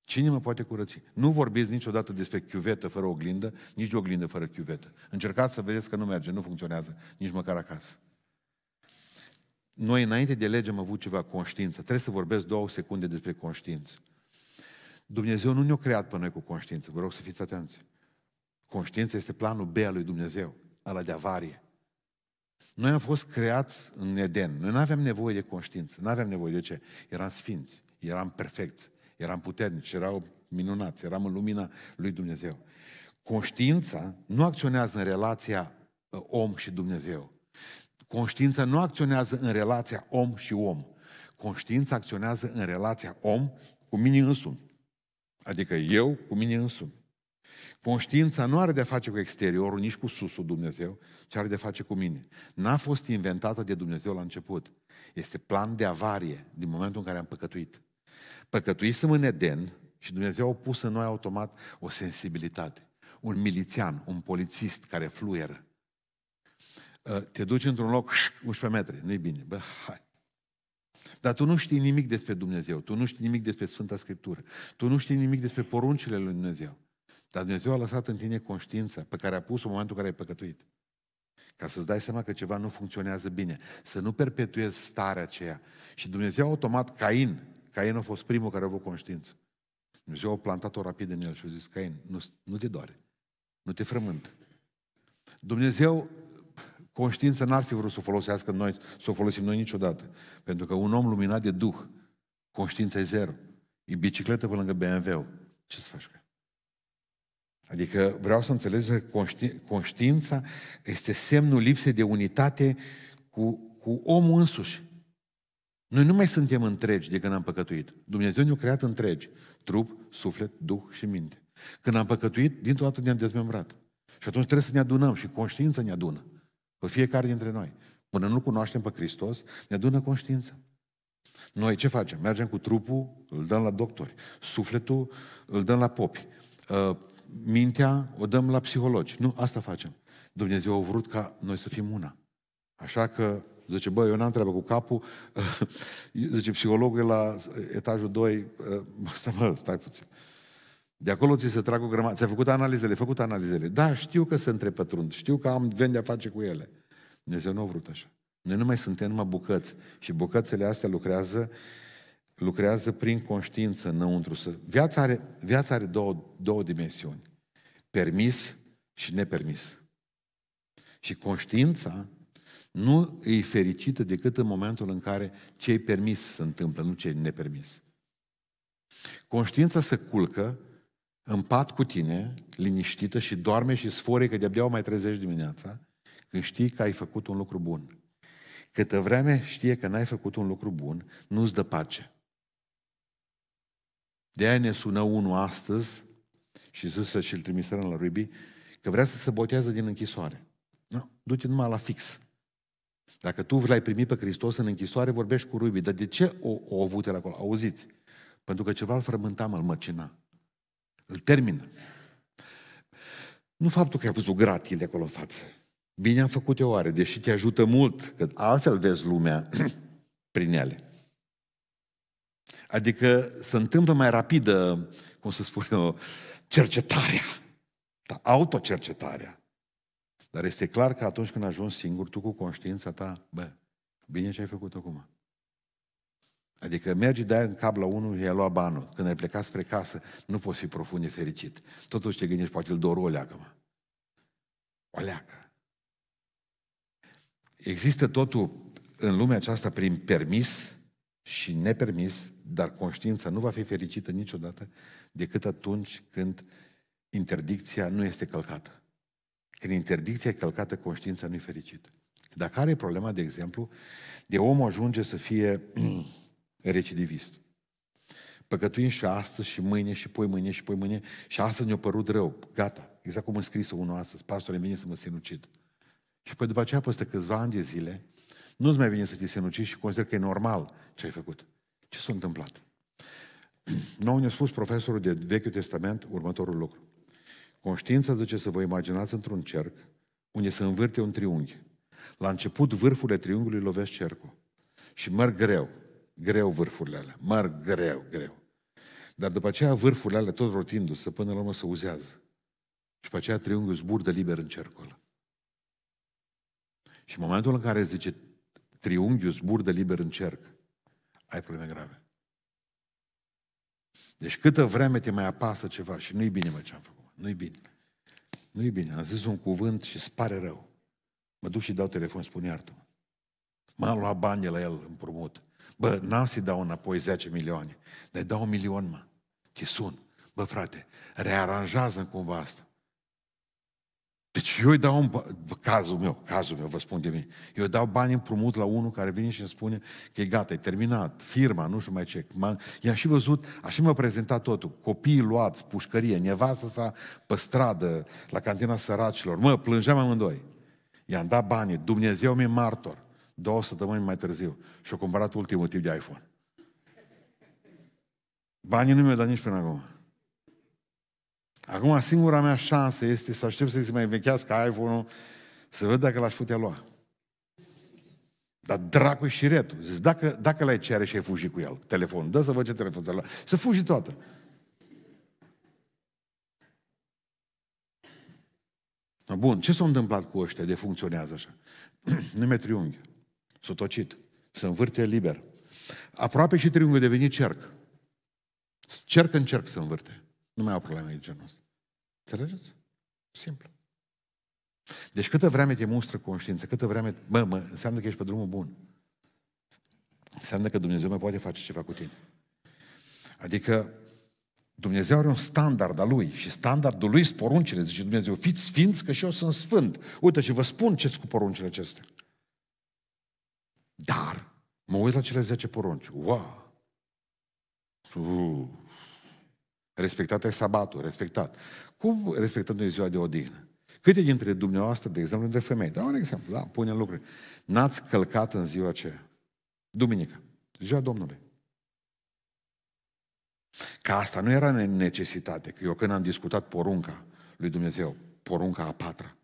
S1: Cine mă poate curăți? Nu vorbiți niciodată despre chiuvetă fără oglindă, nici de oglindă fără chiuvetă. Încercați să vedeți că nu merge, nu funcționează, nici măcar acasă. Noi, înainte de lege, am avut ceva conștiință. Trebuie să vorbesc două secunde despre conștiință. Dumnezeu nu ne-a creat pe noi cu conștiință. Vă rog să fiți atenți. Conștiința este planul B al lui Dumnezeu, ăla de avarie. Noi am fost creați în Eden. Noi nu aveam nevoie de conștiință. Nu aveam nevoie de ce? Eram sfinți, eram perfecți, eram puternici, erau minunați, eram în lumina lui Dumnezeu. Conștiința nu acționează în relația uh, om și Dumnezeu. Conștiința nu acționează în relația om și om. Conștiința acționează în relația om cu mine însumi. Adică eu cu mine însumi. Conștiința nu are de face cu exteriorul, nici cu susul Dumnezeu, ci are de face cu mine. N-a fost inventată de Dumnezeu la început. Este plan de avarie din momentul în care am păcătuit. Păcătuisem în Eden și Dumnezeu a pus în noi automat o sensibilitate. Un milițian, un polițist care fluieră. Ă, te duci într-un loc 11 metri, nu-i bine. Bă, hai. Dar tu nu știi nimic despre Dumnezeu, tu nu știi nimic despre Sfânta Scriptură, tu nu știi nimic despre poruncile lui Dumnezeu. Dar Dumnezeu a lăsat în tine conștiința pe care a pus-o în momentul în care ai păcătuit. Ca să-ți dai seama că ceva nu funcționează bine. Să nu perpetuezi starea aceea. Și Dumnezeu automat, Cain, Cain a fost primul care a avut conștiință. Dumnezeu a plantat-o rapid în el și a zis, Cain, nu, nu te doare, nu te frământ. Dumnezeu, conștiința n-ar fi vrut să o folosească noi, să o folosim noi niciodată. Pentru că un om luminat de Duh, conștiința e zero. E bicicletă pe lângă BMW-ul. Ce să faci cu Adică vreau să înțelegi că conști, conștiința este semnul lipsei de unitate cu, cu omul însuși. Noi nu mai suntem întregi de când am păcătuit. Dumnezeu ne-a creat întregi. Trup, suflet, duh și minte. Când am păcătuit, dintr-o dată ne-am dezmembrat. Și atunci trebuie să ne adunăm și conștiința ne adună. Pe fiecare dintre noi. Până nu cunoaștem pe Hristos, ne adună conștiința. Noi ce facem? Mergem cu trupul, îl dăm la doctori. Sufletul îl dăm la popi. Uh, mintea o dăm la psihologi. Nu, asta facem. Dumnezeu a vrut ca noi să fim una. Așa că, zice, bă, eu n-am treabă cu capul, zice, psihologul e la etajul 2, stai, mă, stai puțin. De acolo ți se trag o grămadă. Ți-ai făcut analizele? Ai făcut analizele. Da, știu că se întrepătrund, știu că am vende a face cu ele. Dumnezeu nu a vrut așa. Noi nu mai suntem numai bucăți. Și bucățele astea lucrează lucrează prin conștiință înăuntru. Viața are, viața are două, două dimensiuni. Permis și nepermis. Și conștiința nu e fericită decât în momentul în care ce e permis se întâmplă, nu ce e nepermis. Conștiința se culcă în pat cu tine, liniștită și doarme și sfore că de-abia o mai trezești dimineața, când știi că ai făcut un lucru bun. Câtă vreme știe că n-ai făcut un lucru bun, nu-ți dă pace. De aia ne sună unul astăzi și zis și-l trimiserăm la Ruby, că vrea să se botează din închisoare. Nu, du-te numai la fix. Dacă tu l-ai primit pe Hristos în închisoare, vorbești cu Ruby. Dar de ce o, o avut el acolo? Auziți? Pentru că ceva îl frământa, mă, îl măcina. Îl termină. Nu faptul că ai văzut gratile acolo în față. Bine am făcut eu oare, deși te ajută mult, că altfel vezi lumea prin ele. Adică se întâmplă mai rapidă, cum să spun eu, cercetarea, da, autocercetarea. Dar este clar că atunci când ajungi singur, tu cu conștiința ta, bă, bine ce ai făcut acum. Adică mergi de în cap la unul și ai luat banul. Când ai plecat spre casă, nu poți fi profund fericit. Totuși te gândești, poate îl dor o leacă, mă. O leacă. Există totul în lumea aceasta prin permis și nepermis, dar conștiința nu va fi fericită niciodată decât atunci când interdicția nu este călcată. Când interdicția e călcată, conștiința nu e fericită. Dacă are problema, de exemplu, de om ajunge să fie recidivist. Păcătuim și astăzi, și mâine, și poi mâine, și poi mâine, și astăzi ne-a părut rău. Gata. Exact cum a scris unul astăzi, pastore, vine să mă sinucid. Și păi după aceea, peste câțiva ani de zile, nu-ți mai vine să te sinucizi și consider că e normal ce ai făcut. Ce s-a întâmplat? Nou ne-a spus profesorul de Vechiul Testament următorul lucru. Conștiința zice să vă imaginați într-un cerc unde se învârte un triunghi. La început vârfurile triunghiului lovesc cercul și merg greu, greu vârfurile alea, merg greu, greu. Dar după aceea vârfurile alea tot rotindu-se până la urmă se uzează. Și după aceea triunghiul zburdă liber în cercul ăla. Și în momentul în care zice triunghiul zburdă liber în cerc, ai probleme grave. Deci câtă vreme te mai apasă ceva și nu-i bine, mă, ce am făcut. Nu-i bine. Nu-i bine. Am zis un cuvânt și îți pare rău. Mă duc și dau telefon, spun iartă-mă. M-am luat bani la el împrumut. Bă, n-am să-i dau înapoi 10 milioane, dar dau un milion, mă. Te sun. Bă, frate, rearanjează cumva asta. Deci eu îi dau un... Bă, cazul meu, cazul meu, vă spun de mine. Eu îi dau bani împrumut la unul care vine și îmi spune că e gata, e terminat, firma, nu știu mai ce. I-am și văzut, așa mi-a prezentat totul. Copiii luați, pușcărie, nevastă sa pe stradă, la cantina săracilor. Mă, plângeam amândoi. I-am dat banii, Dumnezeu mi-e martor. Două săptămâni mai târziu. Și-a cumpărat ultimul tip de iPhone. Banii nu mi-au dat nici până acum. Acum, singura mea șansă este să aștept să se mai vechească iPhone-ul, să văd dacă l-aș putea lua. Dar dracu și retul. Zic, dacă, dacă l-ai cere și ai fugit cu el, telefonul, dă să văd ce telefon să Să fugi toată. Bun, ce s-a întâmplat cu ăștia de funcționează așa? Nume triunghi. S-a tocit. Se învârte liber. Aproape și triunghiul a devenit cerc. Cerc în cerc se învârte. Nu mai au probleme de genul ăsta. Înțelegeți? Simplu. Deci câtă vreme te mustră conștiință, câtă vreme, mă, mă, înseamnă că ești pe drumul bun. Înseamnă că Dumnezeu mai poate face ceva cu tine. Adică Dumnezeu are un standard al lui și standardul lui sunt poruncile. Zice Dumnezeu, fiți sfinți că și eu sunt sfânt. Uite și vă spun ce cu poruncile acestea. Dar, mă uit la cele 10 porunci. Wow! Uh. Respectat e sabatul, respectat. Cum respectăm noi ziua de odihnă? Câte dintre dumneavoastră, de exemplu, de femei, dau un exemplu, da, punem lucruri, n-ați călcat în ziua aceea? Duminică, ziua Domnului. Că asta nu era necesitate, că eu când am discutat porunca lui Dumnezeu, porunca a patra,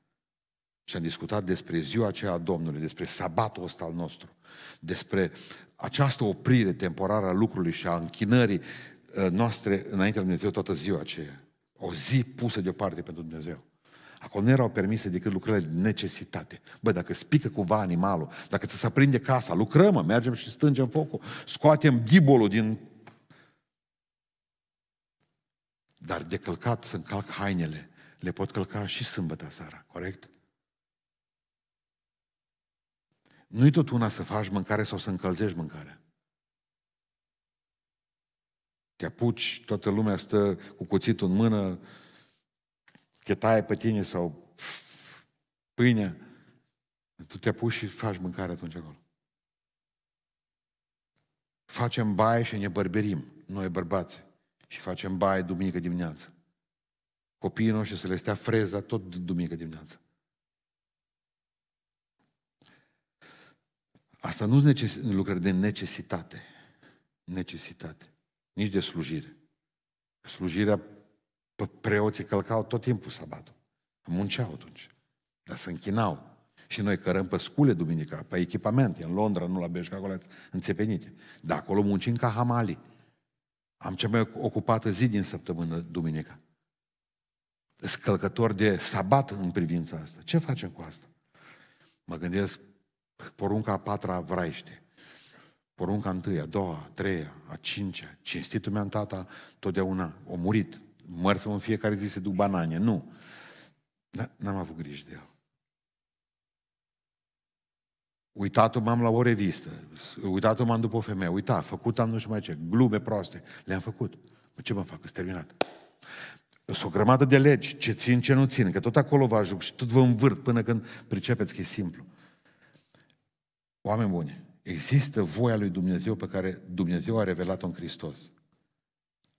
S1: și am discutat despre ziua aceea a Domnului, despre sabatul ăsta al nostru, despre această oprire temporară a lucrului și a închinării uh, noastre înaintea lui Dumnezeu toată ziua aceea. O zi pusă deoparte pentru Dumnezeu. Acolo nu erau permise decât lucrările de necesitate. Bă, dacă spică cumva animalul, dacă ți se aprinde casa, lucrăm, mergem și stângem focul, scoatem ghibolul din... Dar de călcat să încalc hainele, le pot călca și sâmbătă seara, corect? Nu-i tot una să faci mâncare sau să încălzești mâncarea. Te apuci, toată lumea stă cu cuțitul în mână, chetaie pe tine sau pâine, tu te apuci și faci mâncare atunci acolo. Facem baie și ne bărberim, noi bărbați, și facem baie duminică dimineață. Copiii noștri să le stea freza tot duminică dimineață. Asta nu sunt lucrări de necesitate. Necesitate. Nici de slujire. Slujirea, preoții călcau tot timpul sabatul. Munceau atunci. Dar se închinau. Și noi cărăm pe scule duminica, pe echipamente, în Londra, nu la Beșca, acolo înțepenite. Dar acolo muncim ca hamali. Am cea mai ocupată zi din săptămână, duminica. Scălcător de sabat în privința asta. Ce facem cu asta? Mă gândesc, porunca a patra vraiște. Porunca întâia, a doua, a treia, a cincea. Cinstitul meu tata totdeauna a murit. Măr să în fiecare zi se duc banane. Nu. Dar n-am avut grijă de el. Uitat m-am la o revistă, uitat m-am după o femeie, uita, făcut am nu știu mai ce, glume proaste, le-am făcut. Mă, ce mă fac? Sunt terminat. Sunt o grămadă de legi, ce țin, ce nu țin, că tot acolo vă ajung și tot vă învârt până când pricepeți că e simplu. Oameni buni, există voia lui Dumnezeu pe care Dumnezeu a revelat-o în Hristos.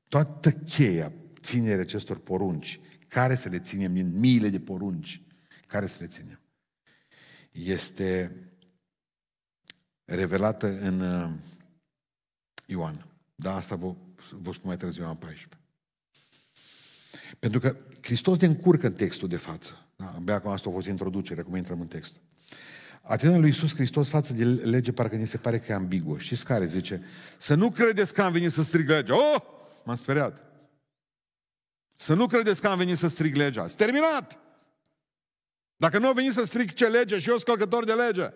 S1: Toată cheia ținerea acestor porunci, care să le ținem din miile de porunci, care să le ținem, este revelată în uh, Ioan. Da, asta vă, vă spun mai târziu, Ioan 14. Pentru că Hristos ne încurcă în textul de față. Da, abia acum asta a fost introducere, acum intrăm în text. Atitudinea lui Iisus Hristos față de lege parcă ni se pare că e ambiguă. Și care zice? Să nu credeți că am venit să strig legea. Oh! M-am speriat. Să nu credeți că am venit să strig legea. S terminat! Dacă nu a venit să strig ce lege și eu scălcător de lege.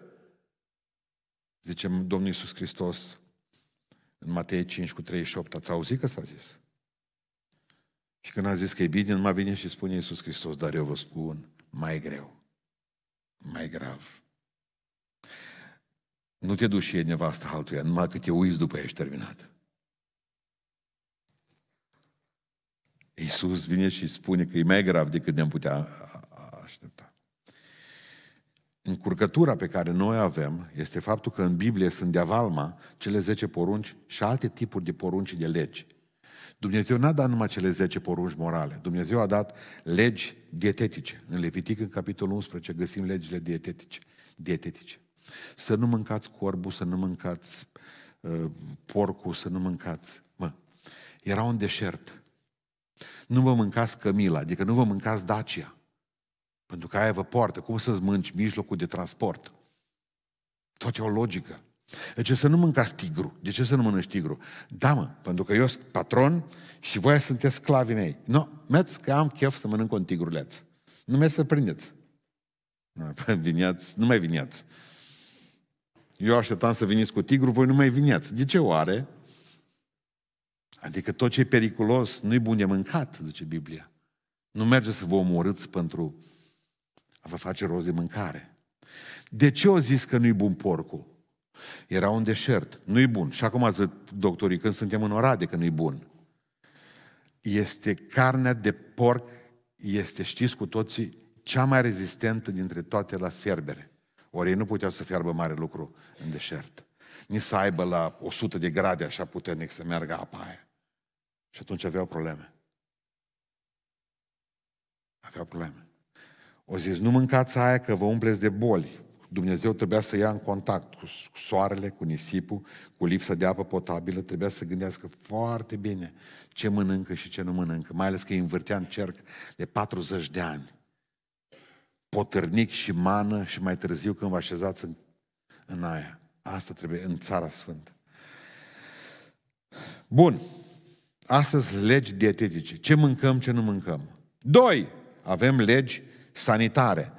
S1: Zice Domnul Iisus Hristos în Matei 5 cu 38. Ați auzit că s-a zis? Și când a zis că e bine, nu mai vine și spune Iisus Hristos, dar eu vă spun, mai greu, mai grav. Nu te duci și e nevasta altuia, numai că te uiți după ești terminat. Iisus vine și spune că e mai grav decât ne-am putea aștepta. Încurcătura pe care noi avem este faptul că în Biblie sunt de avalma cele 10 porunci și alte tipuri de porunci de legi. Dumnezeu n-a dat numai cele 10 porunci morale. Dumnezeu a dat legi dietetice. În Levitic, în capitolul 11, găsim legile dietetice. dietetice. Să nu mâncați corbul, să nu mâncați uh, porcul, să nu mâncați... Mă, era un deșert. Nu vă mâncați cămila, adică nu vă mâncați Dacia. Pentru că aia vă poartă. Cum să-ți mânci mijlocul de transport? Tot e o logică. De ce să nu mâncați tigru? De ce să nu mănânci tigru? Da, mă, pentru că eu sunt patron și voi sunteți sclavii mei. Nu, no, mergeți că am chef să mănânc un tigruleț. Nu mergeți să prindeți. Viniați, nu mai viniați. Eu așteptam să veniți cu tigru, voi nu mai viniați. De ce oare? Adică tot ce e periculos nu e bun de mâncat, zice Biblia. Nu merge să vă omorâți pentru a vă face rost de mâncare. De ce o zis că nu-i bun porcul? Era un deșert, nu-i bun. Și acum zic doctorii, când suntem în Oradea, că nu-i bun. Este carnea de porc, este, știți cu toții, cea mai rezistentă dintre toate la fierbere. Ori ei nu puteau să fiarbă mare lucru în deșert. Ni să aibă la 100 de grade așa puternic să meargă apa aia. Și atunci aveau probleme. Aveau probleme. O zis, nu mâncați aia că vă umpleți de boli. Dumnezeu trebuia să ia în contact cu soarele, cu nisipul, cu lipsa de apă potabilă, trebuia să gândească foarte bine ce mănâncă și ce nu mănâncă, mai ales că îi învârtea în cerc de 40 de ani. Potârnic și mană și mai târziu când vă așezați în, în aia. Asta trebuie în țara sfântă. Bun. Astăzi legi dietetice. Ce mâncăm, ce nu mâncăm. Doi. Avem legi sanitare.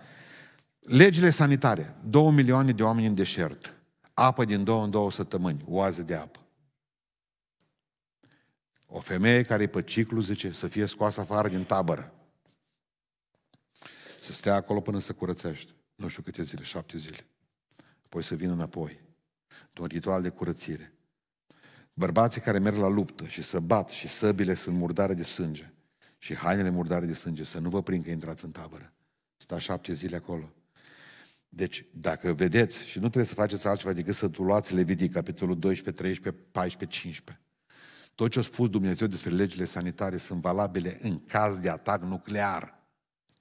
S1: Legile sanitare. Două milioane de oameni în deșert. Apă din două în două săptămâni. Oază de apă. O femeie care e pe ciclu, zice, să fie scoasă afară din tabără. Să stea acolo până să curățește. Nu știu câte zile, șapte zile. Apoi să vină înapoi. Un ritual de curățire. Bărbații care merg la luptă și să bat și săbile sunt murdare de sânge și hainele murdare de sânge, să nu vă prind că intrați în tabără. Sta șapte zile acolo. Deci, dacă vedeți, și nu trebuie să faceți altceva decât să luați Levitic, capitolul 12, 13, 14, 15. Tot ce a spus Dumnezeu despre legile sanitare sunt valabile în caz de atac nuclear,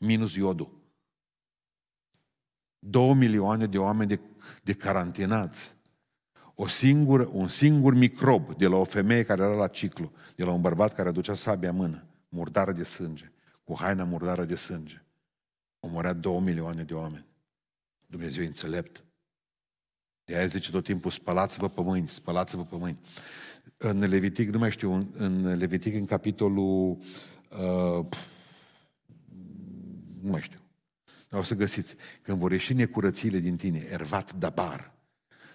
S1: minus iodul. Două milioane de oameni de, de carantinați. O singură, un singur microb de la o femeie care era la ciclu, de la un bărbat care aducea sabia în mână, murdară de sânge, cu haina murdară de sânge. Omorea două milioane de oameni. Dumnezeu e înțelept. De aia zice tot timpul, spălați-vă pe mâini, spălați-vă pe mâini. În Levitic, nu mai știu, în Levitic, în capitolul, uh, nu mai știu, dar o să găsiți, când vor ieși necurățile din tine, ervat dabar,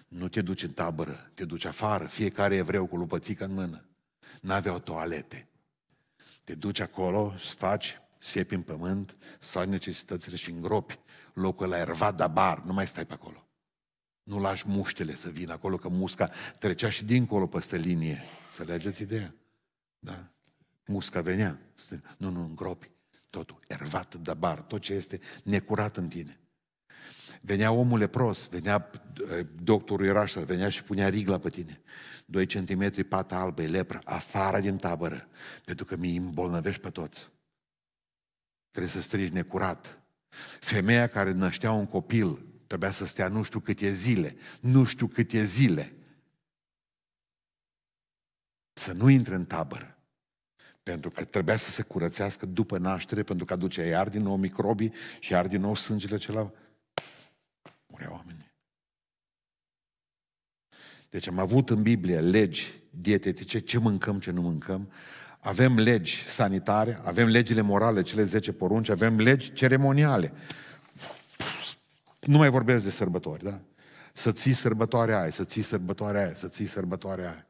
S1: nu te duci în tabără, te duci afară, fiecare evreu cu lupățică în mână. N-aveau toalete. Te duci acolo, să faci, sepi în pământ, să faci necesitățile și îngropi locul la ervat dabar, nu mai stai pe acolo. Nu lași muștele să vină acolo, că musca trecea și dincolo peste linie. Să legeți ideea? Da? Musca venea. Nu, nu, îngropi totul. Ervat dabar, tot ce este necurat în tine. Venea omul lepros, venea eh, doctorul Irașa, venea și punea rigla pe tine. Doi centimetri, pata albă, e lepră, afară din tabără, pentru că mi îmbolnăvești pe toți. Trebuie să strigi necurat. Femeia care năștea un copil trebuia să stea nu știu câte zile, nu știu câte zile. Să nu intre în tabără. Pentru că trebuia să se curățească după naștere, pentru că aduce iar din nou microbii și iar din nou sângele celălalt mureau oamenii. Deci am avut în Biblie legi dietetice, ce mâncăm, ce nu mâncăm, avem legi sanitare, avem legile morale, cele 10 porunci, avem legi ceremoniale. Nu mai vorbesc de sărbători, da? Să ții sărbătoarea aia, să ții sărbătoarea aia, să ții sărbătoarea aia.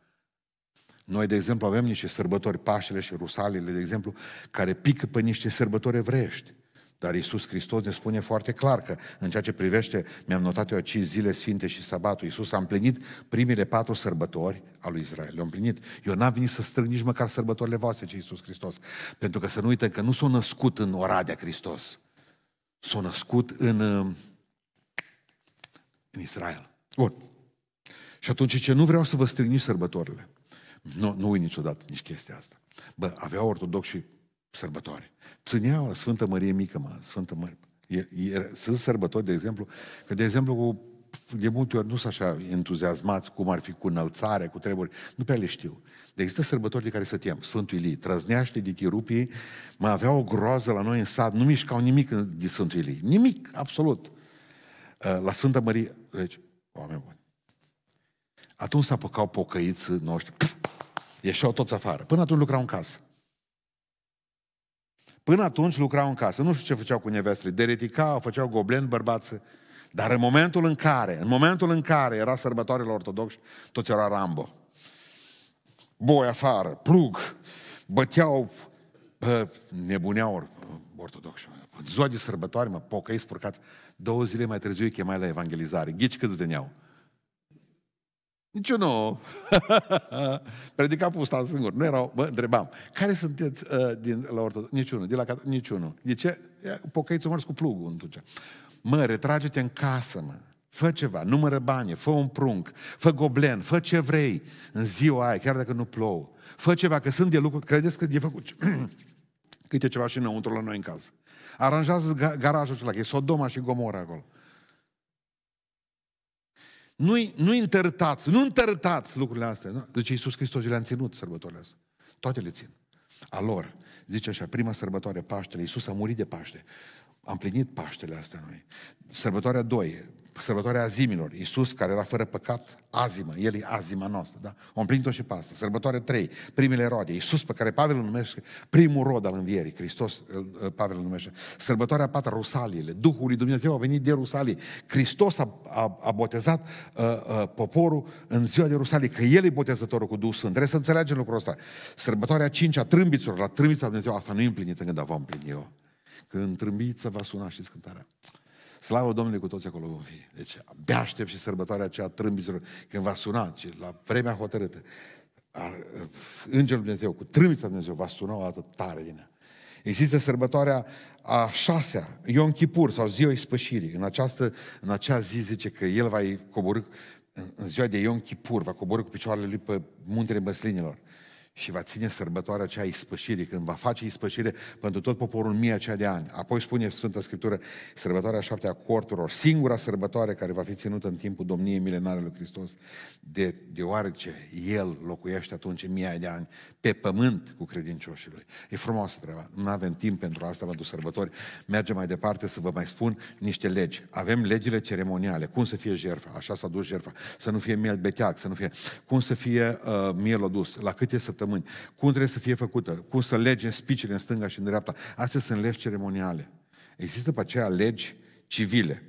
S1: Noi, de exemplu, avem niște sărbători, Pașele și Rusalile, de exemplu, care pică pe niște sărbători evreiești. Dar Iisus Hristos ne spune foarte clar că în ceea ce privește, mi-am notat eu aici zile sfinte și sabatul, Iisus a împlinit primele patru sărbători al lui Israel. Le-a împlinit. Eu n-am venit să strâng nici măcar sărbătorile voastre, ce Iisus Hristos. Pentru că să nu uităm că nu s-a născut în Oradea Hristos. S-a născut în, în Israel. Bun. Și atunci ce nu vreau să vă strâng nici sărbătorile. Nu, nu uit niciodată nici chestia asta. Bă, aveau ortodoxi sărbătoare. Țineau la Sfântă Mărie Mică, mă, Sfântă Mărie. E, e, sunt sărbători, de exemplu, că de exemplu cu de multe ori nu sunt așa entuziasmați cum ar fi cu înălțare, cu treburi, nu prea le știu. De există sărbători de care să tem. Sfântul Ilie, trăzneaște de tirupii, mai avea o groază la noi în sat, nu mișcau nimic de Sfântul Ilie. Nimic, absolut. Uh, la Sfânta Mărie, deci, oameni buni. Atunci s-a păcau pocăiți noștri, ieșeau toți afară. Până atunci lucrau în casă. Până atunci lucrau în casă. Nu știu ce făceau cu nevestele. Dereticau, făceau goblen bărbață. Dar în momentul în care, în momentul în care era sărbătoarele ortodoxi, toți erau Rambo. Boi afară, plug, băteau, bă, nebuneau ortodoxi. Ziua de sărbătoare, mă, pocăi spurcați. Două zile mai târziu îi chemai la evangelizare. Ghici câți veneau? Niciunul. Predica pusta singur. Nu erau, bă, întrebam. Care sunteți uh, din, la ortodox? Niciunul. De la, niciunul. De ce? Pocăiți-o mers cu plugul atunci. Mă, retrage-te în casă, mă. Fă ceva, numără bani, fă un prunc, fă goblen, fă ce vrei în ziua aia, chiar dacă nu plouă. Fă ceva, că sunt de lucruri, credeți că e făcut câte ceva și înăuntru la noi în casă. Aranjează garajul acela, că e Sodoma și Gomora acolo. Nu-i, nu-i întărtați, nu întărtați lucrurile astea. Nu? Deci Iisus Hristos le-a ținut sărbătorile astea. Toate le țin. A lor, zice așa, prima sărbătoare, Paștele, Iisus a murit de Paște. Am plinit Paștele astea noi. Sărbătoarea 2, sărbătoarea azimilor. Iisus, care era fără păcat, azimă. El e azima noastră, da? O împlinit-o și pe asta. Sărbătoarea 3, primele rode. Iisus, pe care Pavel îl numește primul rod al învierii. Hristos, Pavel îl numește. Sărbătoarea 4, Rusaliile. Duhul lui Dumnezeu a venit de Rusalii. Hristos a, a, a botezat uh, uh, poporul în ziua de Rusalii, că El e botezătorul cu Duhul Sfânt. Trebuie să înțelegem lucrul ăsta. Sărbătoarea 5 a trâmbiților, la trâmbița Dumnezeu, asta nu e împlinită încă, dar vom împlini eu. Când trâmbița va suna, știți cântarea. Slavă Domnului cu toți acolo vom fi. Deci abia aștept și sărbătoarea aceea trâmbiților când va suna, ci la vremea hotărâtă. Îngerul Dumnezeu, cu trâmbița Dumnezeu, va suna o dată tare din ea. Există sărbătoarea a șasea, Ion Chipur sau ziua ispășirii. În, această, în acea zi zice că el va coborâ, în ziua de Ion Chipur, va coborâ cu picioarele lui pe muntele măslinilor și va ține sărbătoarea aceea ispășirii, când va face ispășire pentru tot poporul mie aceea de ani. Apoi spune Sfânta Scriptură, sărbătoarea șaptea corturilor, singura sărbătoare care va fi ținută în timpul domniei milenare lui Hristos, de, deoarece El locuiește atunci mii de ani pe pământ cu credincioșii Lui. E frumoasă treaba. Nu avem timp pentru asta pentru sărbători. Mergem mai departe să vă mai spun niște legi. Avem legile ceremoniale. Cum să fie jertfa? Așa s-a dus jertfa. Să nu fie miel beteac, să nu fie... Cum să fie uh, miel odus? La câte săptămâni? Săptămâni, cum trebuie să fie făcută, cum să legem spicile în stânga și în dreapta. Astea sunt legi ceremoniale. Există pe aceea legi civile.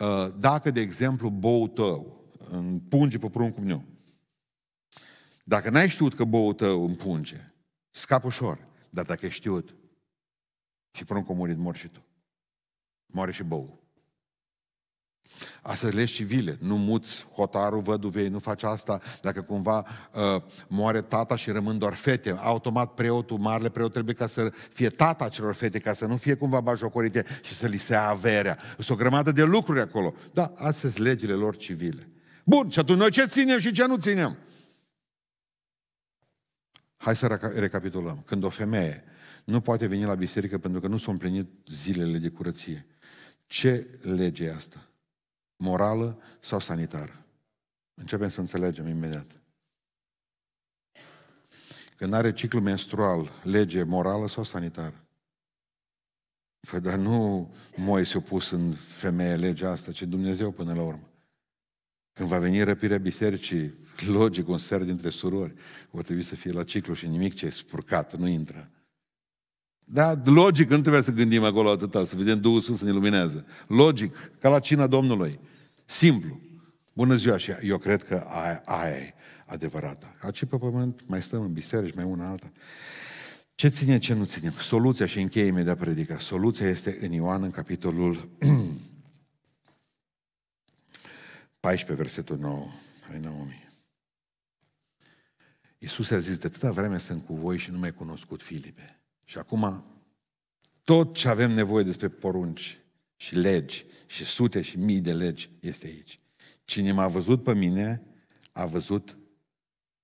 S1: Uh, dacă, de exemplu, boul tău împunge pe pruncul meu, dacă n-ai știut că boul tău împunge, scap ușor. Dar dacă ai știut și pruncul a murit, mor și tu. Moare și boul. Asta legi civile. Nu muți hotarul văduvei, nu faci asta. Dacă cumva uh, moare tata și rămân doar fete, automat preotul, marele preot trebuie ca să fie tata celor fete, ca să nu fie cumva bajocorite și să li se ia averea. Sunt o grămadă de lucruri acolo. Da, astea sunt legile lor civile. Bun, și atunci noi ce ținem și ce nu ținem? Hai să recapitulăm. Când o femeie nu poate veni la biserică pentru că nu s-au împlinit zilele de curăție, ce lege e asta? Morală sau sanitară. Începem să înțelegem imediat. Când are ciclu menstrual, lege morală sau sanitară? Păi, dar nu Moise a pus în femeie legea asta, ci Dumnezeu până la urmă. Când va veni răpirea bisericii, logic, un ser dintre surori, va trebui să fie la ciclu și nimic ce e spurcat, nu intră. Da, logic, nu trebuie să gândim acolo atâta, să vedem Duhul Sfânt să ne luminează. Logic, ca la cina Domnului. Simplu. Bună ziua și eu cred că aia, aia e adevărată. Aici pe pământ mai stăm în biserici, mai una alta. Ce ține, ce nu ține? Soluția și încheie imediat predica. Soluția este în Ioan, în capitolul 14, versetul 9. Hai, Naomi. Iisus a zis, de atâta vreme sunt cu voi și nu mai cunoscut Filipe. Și acum, tot ce avem nevoie despre porunci și legi și sute și mii de legi este aici. Cine m-a văzut pe mine, a văzut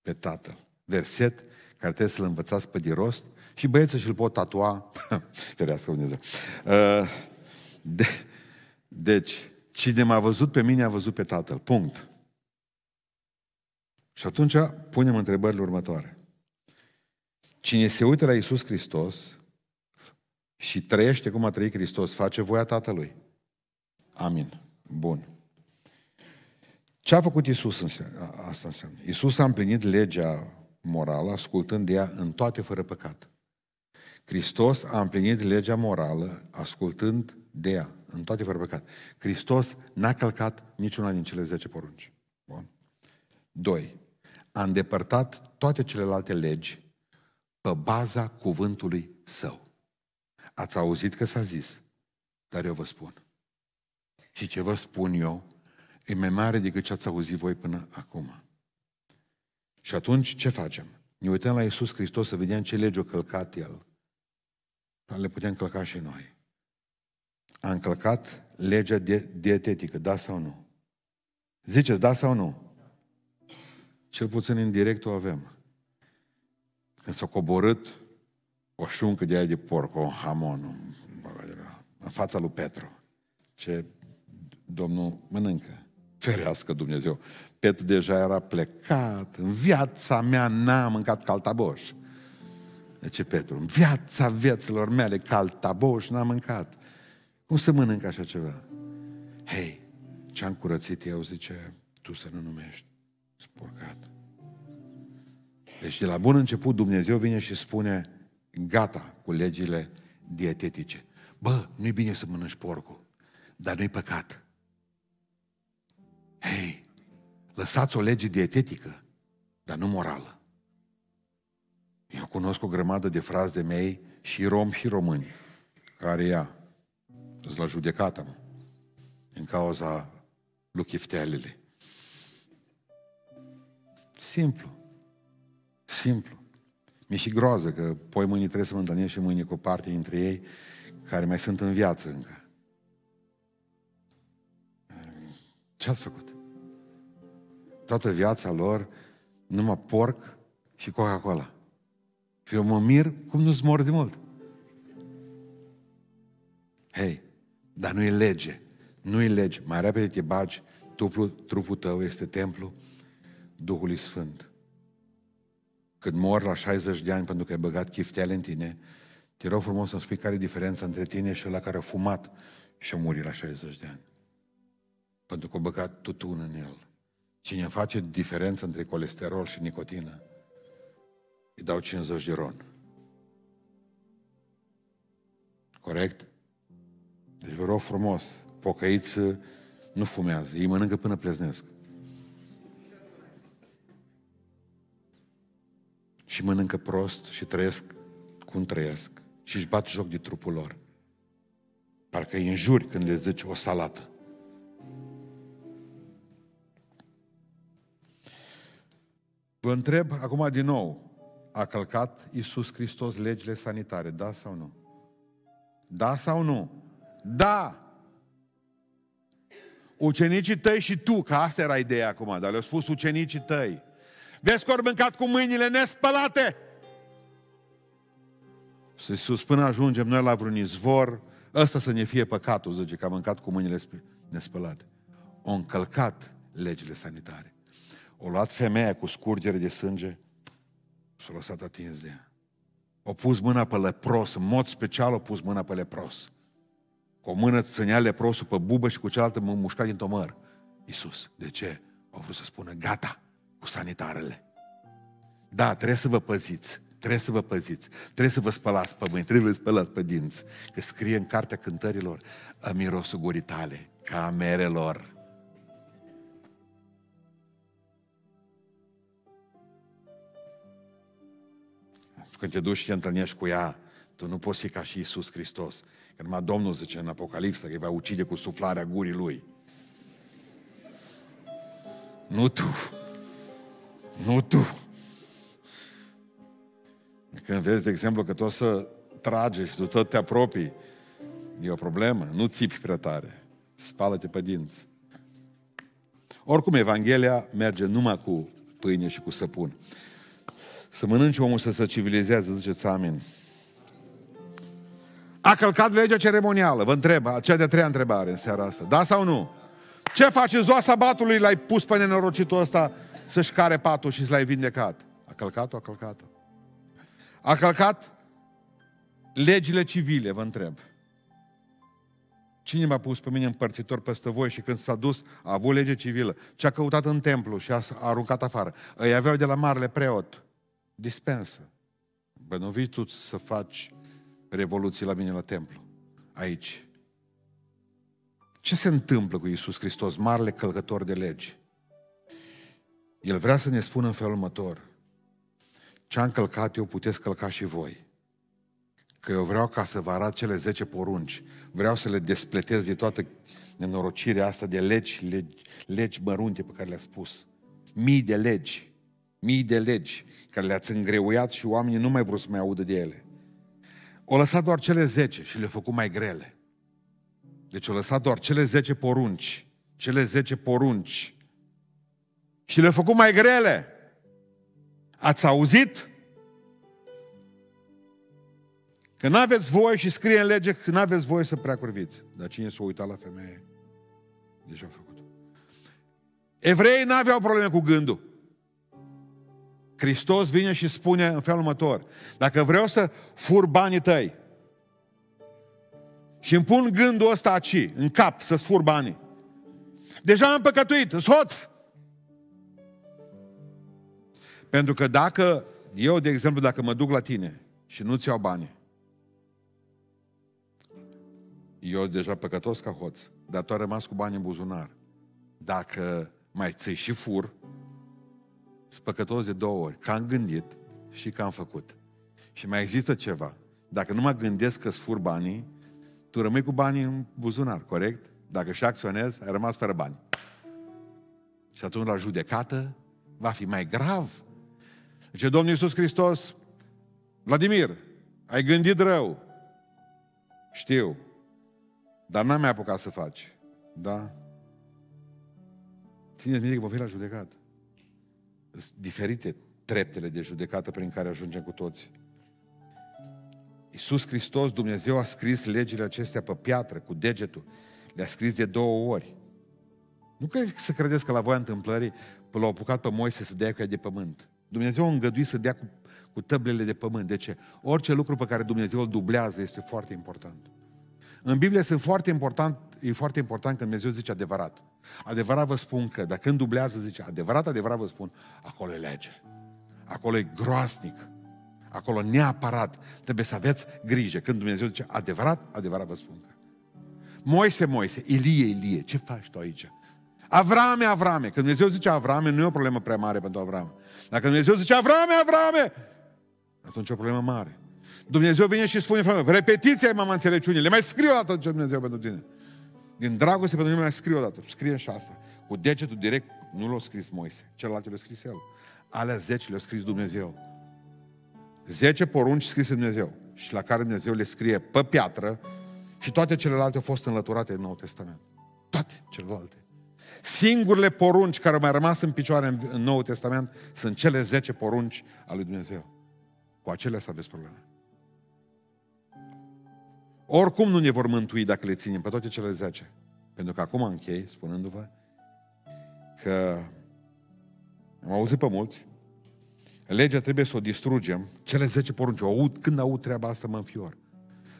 S1: pe Tatăl. Verset care trebuie să-l învățați pe de rost și băieții și-l pot tatua. Ferească Dumnezeu. Uh, de, deci, cine m-a văzut pe mine, a văzut pe Tatăl. Punct. Și atunci punem întrebările următoare. Cine se uită la Isus Hristos și trăiește cum a trăit Hristos, face voia Tatălui. Amin. Bun. Ce a făcut Isus asta înseamnă? Isus a împlinit legea morală, ascultând de ea în toate fără păcat. Hristos a împlinit legea morală, ascultând de ea în toate fără păcat. Hristos n-a călcat niciuna din cele zece porunci. Bun. Doi. A îndepărtat toate celelalte legi pe baza cuvântului său. Ați auzit că s-a zis, dar eu vă spun. Și ce vă spun eu e mai mare decât ce ați auzit voi până acum. Și atunci ce facem? Ne uităm la Iisus Hristos să vedem ce lege a călcat El. Dar le putem călca și noi. A încălcat legea de- dietetică, da sau nu? Ziceți, da sau nu? Cel puțin în direct o avem. Când s-a coborât o șuncă de aia de porc, o hamon, în fața lui Petru. Ce Domnul mănâncă. Ferească Dumnezeu. Petru deja era plecat. În viața mea n-am mâncat caltaboș. De ce Petru? În viața vieților mele caltaboș n-am mâncat. Cum să mănânc așa ceva? Hei, ce-am curățit eu, zice, tu să nu numești spurcat. Deci de la bun început Dumnezeu vine și spune, gata cu legile dietetice. Bă, nu-i bine să mănânci porcul, dar nu-i păcat. Hei, lăsați o lege dietetică, dar nu morală. Eu cunosc o grămadă de frazi de mei, și rom și români, care ia, îți la judecată, mă, în cauza lui chiftealele. Simplu. Simplu. Mi-e și groază că poi mâine trebuie să mă întâlnesc și mâine cu parte dintre ei care mai sunt în viață încă. Ce ați făcut? Toată viața lor numai porc și Coca-Cola. Și eu mă mir cum nu-ți mor de mult. Hei, dar nu e lege. Nu e lege. Mai repede te bagi, trupul, trupul tău este templu Duhului Sfânt. Când mor la 60 de ani pentru că ai băgat chiftele în tine, te rog frumos să-mi spui care e diferența între tine și ăla care a fumat și a murit la 60 de ani. Pentru că a băgat tutun în el. Cine face diferența între colesterol și nicotină, îi dau 50 de ron. Corect? Deci vă rog frumos, pocăiți nu fumează, ei mănâncă până pleznesc. Și mănâncă prost și trăiesc cum trăiesc și își bat joc de trupul lor. Parcă îi înjuri când le zici o salată. Vă întreb acum din nou, a călcat Iisus Hristos legile sanitare, da sau nu? Da sau nu? Da! Ucenicii tăi și tu, că asta era ideea acum, dar le-au spus ucenicii tăi. Vezi că ori mâncat cu mâinile nespălate? Să Iisus, până ajungem noi la vreun izvor, ăsta să ne fie păcatul, zice, că a mâncat cu mâinile nespălate. O încălcat legile sanitare. O luat femeia cu scurgere de sânge, s-a lăsat atins de ea. O pus mâna pe lepros, în mod special o pus mâna pe lepros. Cu o mână ținea leprosul pe bubă și cu cealaltă mă mușca din tomăr. Iisus, de ce? Au vrut să spună, gata cu sanitarele. Da, trebuie să vă păziți, trebuie să vă păziți, trebuie să vă spălați pe mâini, trebuie să vă spălați pe dinți. Că scrie în cartea cântărilor, a mirosul gurii tale, ca a merelor. când te duci și te întâlnești cu ea, tu nu poți fi ca și Isus Hristos. Că numai Domnul zice în Apocalipsă că îi va ucide cu suflarea gurii lui. Nu tu. Nu tu. Când vezi, de exemplu, că tot să trage și tu tot te apropii, e o problemă. Nu țipi prea tare. Spală-te pe dinți. Oricum, Evanghelia merge numai cu pâine și cu săpun. Să mănânce omul să se civilizează, ziceți amin. A călcat legea ceremonială, vă întreb, cea de-a treia întrebare în seara asta. Da sau nu? Ce faci ziua sabatului, l-ai pus pe nenorocitul ăsta să-și care patul și să l-ai vindecat? A călcat-o, a călcat-o. A călcat legile civile, vă întreb. Cine m-a pus pe mine împărțitor peste voi și când s-a dus, a avut lege civilă, ce a căutat în templu și a, aruncat afară. Îi aveau de la marele preot dispensă. Bă, nu vii tu să faci revoluții la mine la templu, aici. Ce se întâmplă cu Iisus Hristos, marele călcător de legi? El vrea să ne spună în felul următor. Ce am călcat eu, puteți călca și voi. Că eu vreau ca să vă arăt cele 10 porunci. Vreau să le despletez de toată nenorocirea asta de legi, legi, legi mărunte pe care le-a spus. Mii de legi. Mii de legi care le-ați îngreuiat și oamenii nu mai vreau să mai audă de ele. O lăsat doar cele 10 și le-a făcut mai grele. Deci o lăsat doar cele 10 porunci. Cele 10 porunci. Și le-a făcut mai grele. Ați auzit? Că nu aveți voie și scrie în lege că nu aveți voie să prea curviți. Dar cine s-a uitat la femeie? Deja a făcut. Evreii nu aveau probleme cu gândul. Hristos vine și spune în felul următor. Dacă vreau să fur banii tăi și îmi pun gândul ăsta aici, în cap, să-ți fur banii. Deja am păcătuit, soț! Pentru că dacă, eu, de exemplu, dacă mă duc la tine și nu-ți iau banii, eu deja păcătos ca hoț, dar tu ai rămas cu bani în buzunar. Dacă mai ți și fur, spăcătos de două ori, că am gândit și că am făcut. Și mai există ceva. Dacă nu mă gândesc că-ți fur banii, tu rămâi cu banii în buzunar, corect? Dacă și acționezi, ai rămas fără bani. Și atunci la judecată va fi mai grav. Deci Domnul Iisus Hristos, Vladimir, ai gândit rău. Știu. Dar n-am mai apucat să faci. Da? Țineți minte că vă fi la judecată. Sunt diferite treptele de judecată prin care ajungem cu toți. Iisus Hristos, Dumnezeu a scris legile acestea pe piatră, cu degetul. Le-a scris de două ori. Nu cred să credeți că la voia întâmplării l-au apucat pe Moise să dea cu ea de pământ. Dumnezeu a îngăduit să dea cu, cu tăblele de pământ. De ce? Orice lucru pe care Dumnezeu îl dublează este foarte important. În Biblie sunt foarte important, e foarte important când Dumnezeu zice adevărat. Adevărat vă spun că, dacă când dublează, zice adevărat, adevărat vă spun, acolo e lege. Acolo e groasnic. Acolo neapărat trebuie să aveți grijă. Când Dumnezeu zice adevărat, adevărat vă spun că. Moise, Moise, Ilie, Ilie, ce faci tu aici? Avrame, Avrame. Când Dumnezeu zice Avrame, nu e o problemă prea mare pentru Avrame. Dacă Dumnezeu zice Avrame, Avrame, atunci e o problemă mare. Dumnezeu vine și spune, repetiția e mama înțelepciunii. Le mai scrie o dată ce Dumnezeu pentru tine. Din dragoste pentru mine mai scrie o dată. Scrie și asta. Cu degetul direct, nu l-a scris Moise. Celălalt l-a scris el. Alea zece le-a scris Dumnezeu. Zece porunci scrise Dumnezeu. Și la care Dumnezeu le scrie pe piatră și toate celelalte au fost înlăturate în Noul Testament. Toate celelalte. Singurele porunci care au mai rămas în picioare în, în Noul Testament sunt cele zece porunci ale lui Dumnezeu. Cu acelea să aveți probleme. Oricum nu ne vor mântui dacă le ținem pe toate cele zece. Pentru că acum închei spunându-vă că am auzit pe mulți, legea trebuie să o distrugem, cele zece porunci, o aud, când aud treaba asta mă înfior.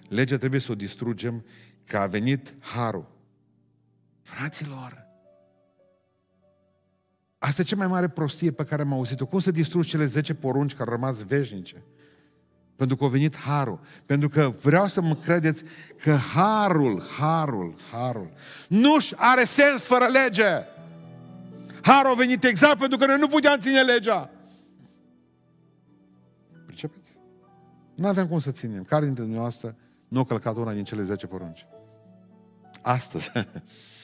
S1: Legea trebuie să o distrugem că a venit harul. Fraților, asta e cea mai mare prostie pe care am auzit-o. Cum să distrugi cele zece porunci care au rămas veșnice? Pentru că a venit harul. Pentru că vreau să mă credeți că harul, harul, harul, nu are sens fără lege. Harul a venit exact pentru că noi nu puteam ține legea. Pricepeți? Nu avem cum să ținem. Care dintre dumneavoastră nu a călcat una din cele 10 porunci? Astăzi.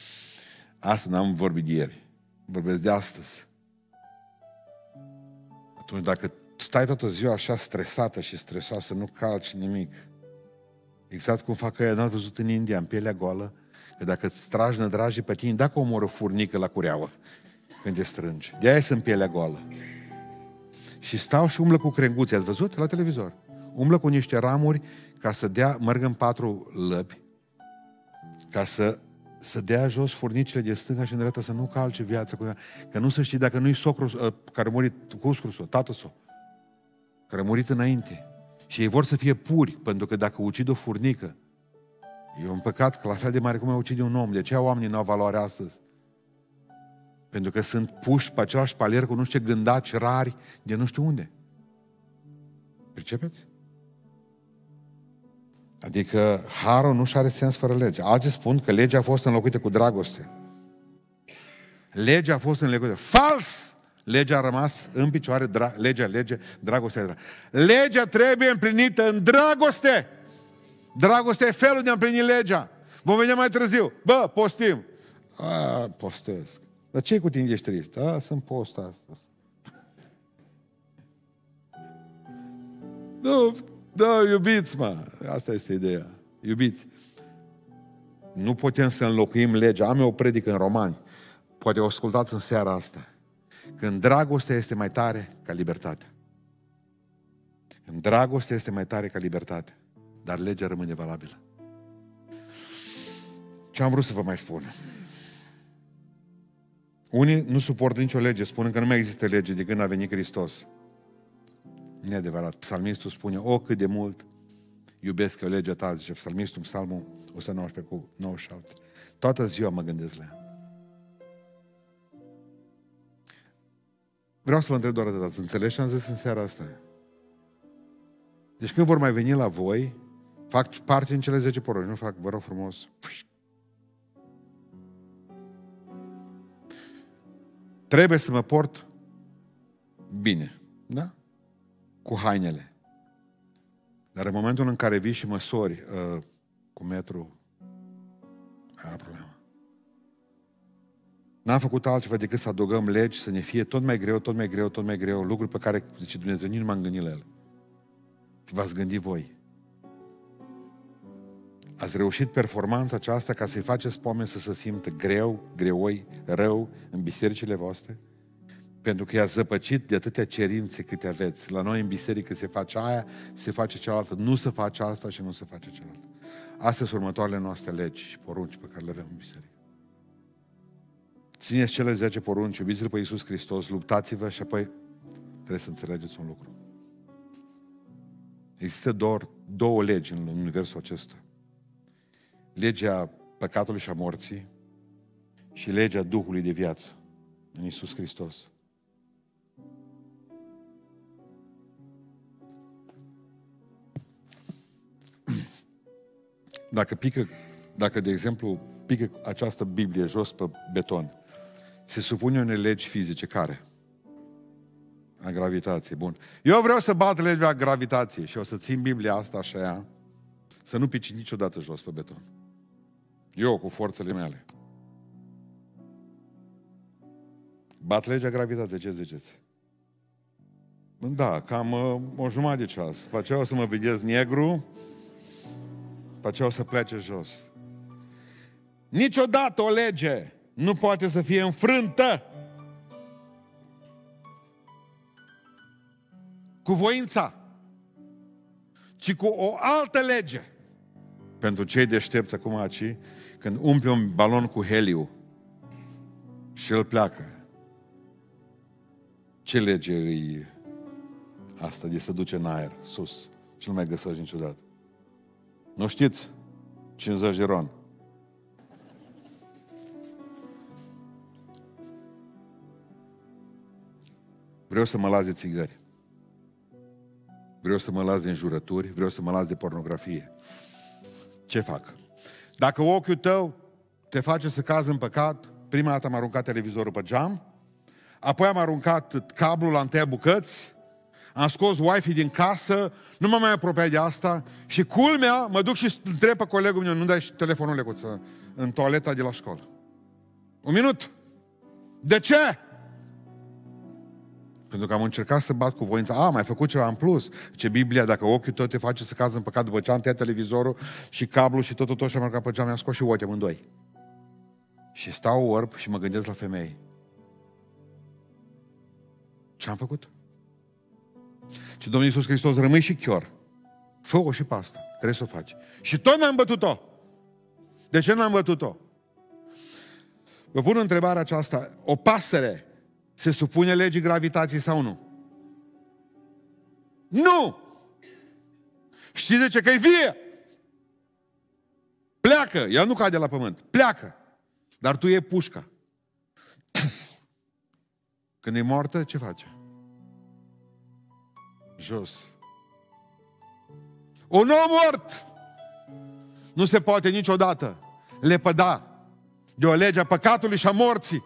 S1: Astăzi n-am vorbit de ieri. Vorbesc de astăzi. Atunci dacă stai toată ziua așa stresată și stresoasă, nu calci nimic. Exact cum fac ăia, n ați văzut în India, în pielea goală, că dacă îți tragi nădrajii pe tine, dacă omoră furnică la cureaua când te strângi. De aia sunt pielea goală. Și stau și umblă cu crenguțe. Ați văzut la televizor? Umblă cu niște ramuri ca să dea, merg în patru lăpi, ca să, să dea jos furnicile de stânga și în dreapta să nu calce viața cu ea. Că nu să știi dacă nu-i socru ă, care a murit cu scrusul, tată său, care a murit înainte. Și ei vor să fie puri, pentru că dacă ucid o furnică, e un păcat că la fel de mare cum e ucide un om. De ce oamenii nu au valoare astăzi? Pentru că sunt puși pe același palier cu nu știu ce gândaci rari de nu știu unde. Pricepeți? Adică harul nu și are sens fără lege. Alții spun că legea a fost înlocuită cu dragoste. Legea a fost înlocuită. Fals! Legea a rămas în picioare, dra- legea, lege, dragostea, dra- Legea trebuie împlinită în dragoste. Dragostea e felul de a împlini legea. Vom vedea mai târziu. Bă, postim. A, postesc. Dar ce cu tine ești trist? A, sunt post astăzi. Nu, da, iubiți, mă. Asta este ideea. Iubiți. Nu putem să înlocuim legea. Am eu o predică în romani. Poate o ascultați în seara asta. Când dragostea este mai tare ca libertatea. Când dragostea este mai tare ca libertatea. Dar legea rămâne valabilă. Ce am vrut să vă mai spun? Unii nu suportă nicio lege, spun că nu mai există lege de când a venit Hristos. Nu e adevărat. Psalmistul spune, o, cât de mult iubesc eu legea ta, zice psalmistul în psalmul 119 cu 97. Toată ziua mă gândesc la ea. Vreau să vă întreb doar atât, ați înțeles ce am zis în seara asta? Deci când vor mai veni la voi, fac parte din cele 10 porunci, nu fac, vă rog frumos, Trebuie să mă port bine, da? Cu hainele. Dar în momentul în care vii și măsori uh, cu metru, ai problema. N-am făcut altceva decât să adăugăm legi, să ne fie tot mai greu, tot mai greu, tot mai greu, lucruri pe care, zice Dumnezeu, nici nu m-am gândit la el. Și v-ați gândit voi. Ați reușit performanța aceasta ca să-i faceți pe oameni să se simtă greu, greoi, rău în bisericile voastre? Pentru că i-a zăpăcit de atâtea cerințe câte aveți. La noi în biserică se face aia, se face cealaltă, nu se face asta și nu se face cealaltă. Astea sunt următoarele noastre legi și porunci pe care le avem în biserică. Țineți cele 10 porunci, iubiți-L pe Iisus Hristos, luptați-vă și apoi trebuie să înțelegeți un lucru. Există doar două legi în universul acesta legea păcatului și a morții și legea Duhului de viață în Isus Hristos. Dacă pică, dacă de exemplu pică această Biblie jos pe beton, se supune unei legi fizice care? A gravitației. Bun. Eu vreau să bat legea gravitației și o să țin Biblia asta așa, să nu pici niciodată jos pe beton. Eu, cu forțele mele. Bat legea gravitației, ce ziceți? Da, cam uh, o jumătate de ceas. Pe aceea o să mă vedeți negru, pe aceea o să plece jos. Niciodată o lege nu poate să fie înfrântă cu voința, ci cu o altă lege. Pentru cei deștepți acum aici, când umple un balon cu heliu și el pleacă, ce lege îi asta de să duce în aer, sus, și nu mai găsești niciodată? Nu știți? 50 de ron. Vreau să mă las de țigări. Vreau să mă las de înjurături, vreau să mă las de pornografie. Ce fac? Dacă ochiul tău te face să cazi în păcat, prima dată am aruncat televizorul pe geam, apoi am aruncat cablul la întâia bucăți, am scos wifi din casă, nu m-am mai apropiat de asta și culmea, mă duc și întreb pe colegul meu, nu dai și telefonul lecuță în toaleta de la școală. Un minut. De ce? Pentru că am încercat să bat cu voința. A, mai făcut ceva în plus. Ce Biblia, dacă ochiul tot te face să cazi în păcat după ce am tăiat televizorul și cablu și totul tot și am aruncat pe geam, mi-am scos și ochii amândoi. Și stau orb și mă gândesc la femei. Ce am făcut? Și Domnul Iisus Hristos, rămâi și chior. Fă-o și pe asta. Trebuie să o faci. Și tot n-am bătut-o. De ce n-am bătut-o? Vă pun întrebarea aceasta. O pasăre se supune legii gravitației sau nu? Nu! Știți de ce? Că e vie! Pleacă! Ea nu cade la pământ. Pleacă! Dar tu e pușca. Când e moartă, ce face? Jos. Un om mort nu se poate niciodată lepăda de o lege a păcatului și a morții.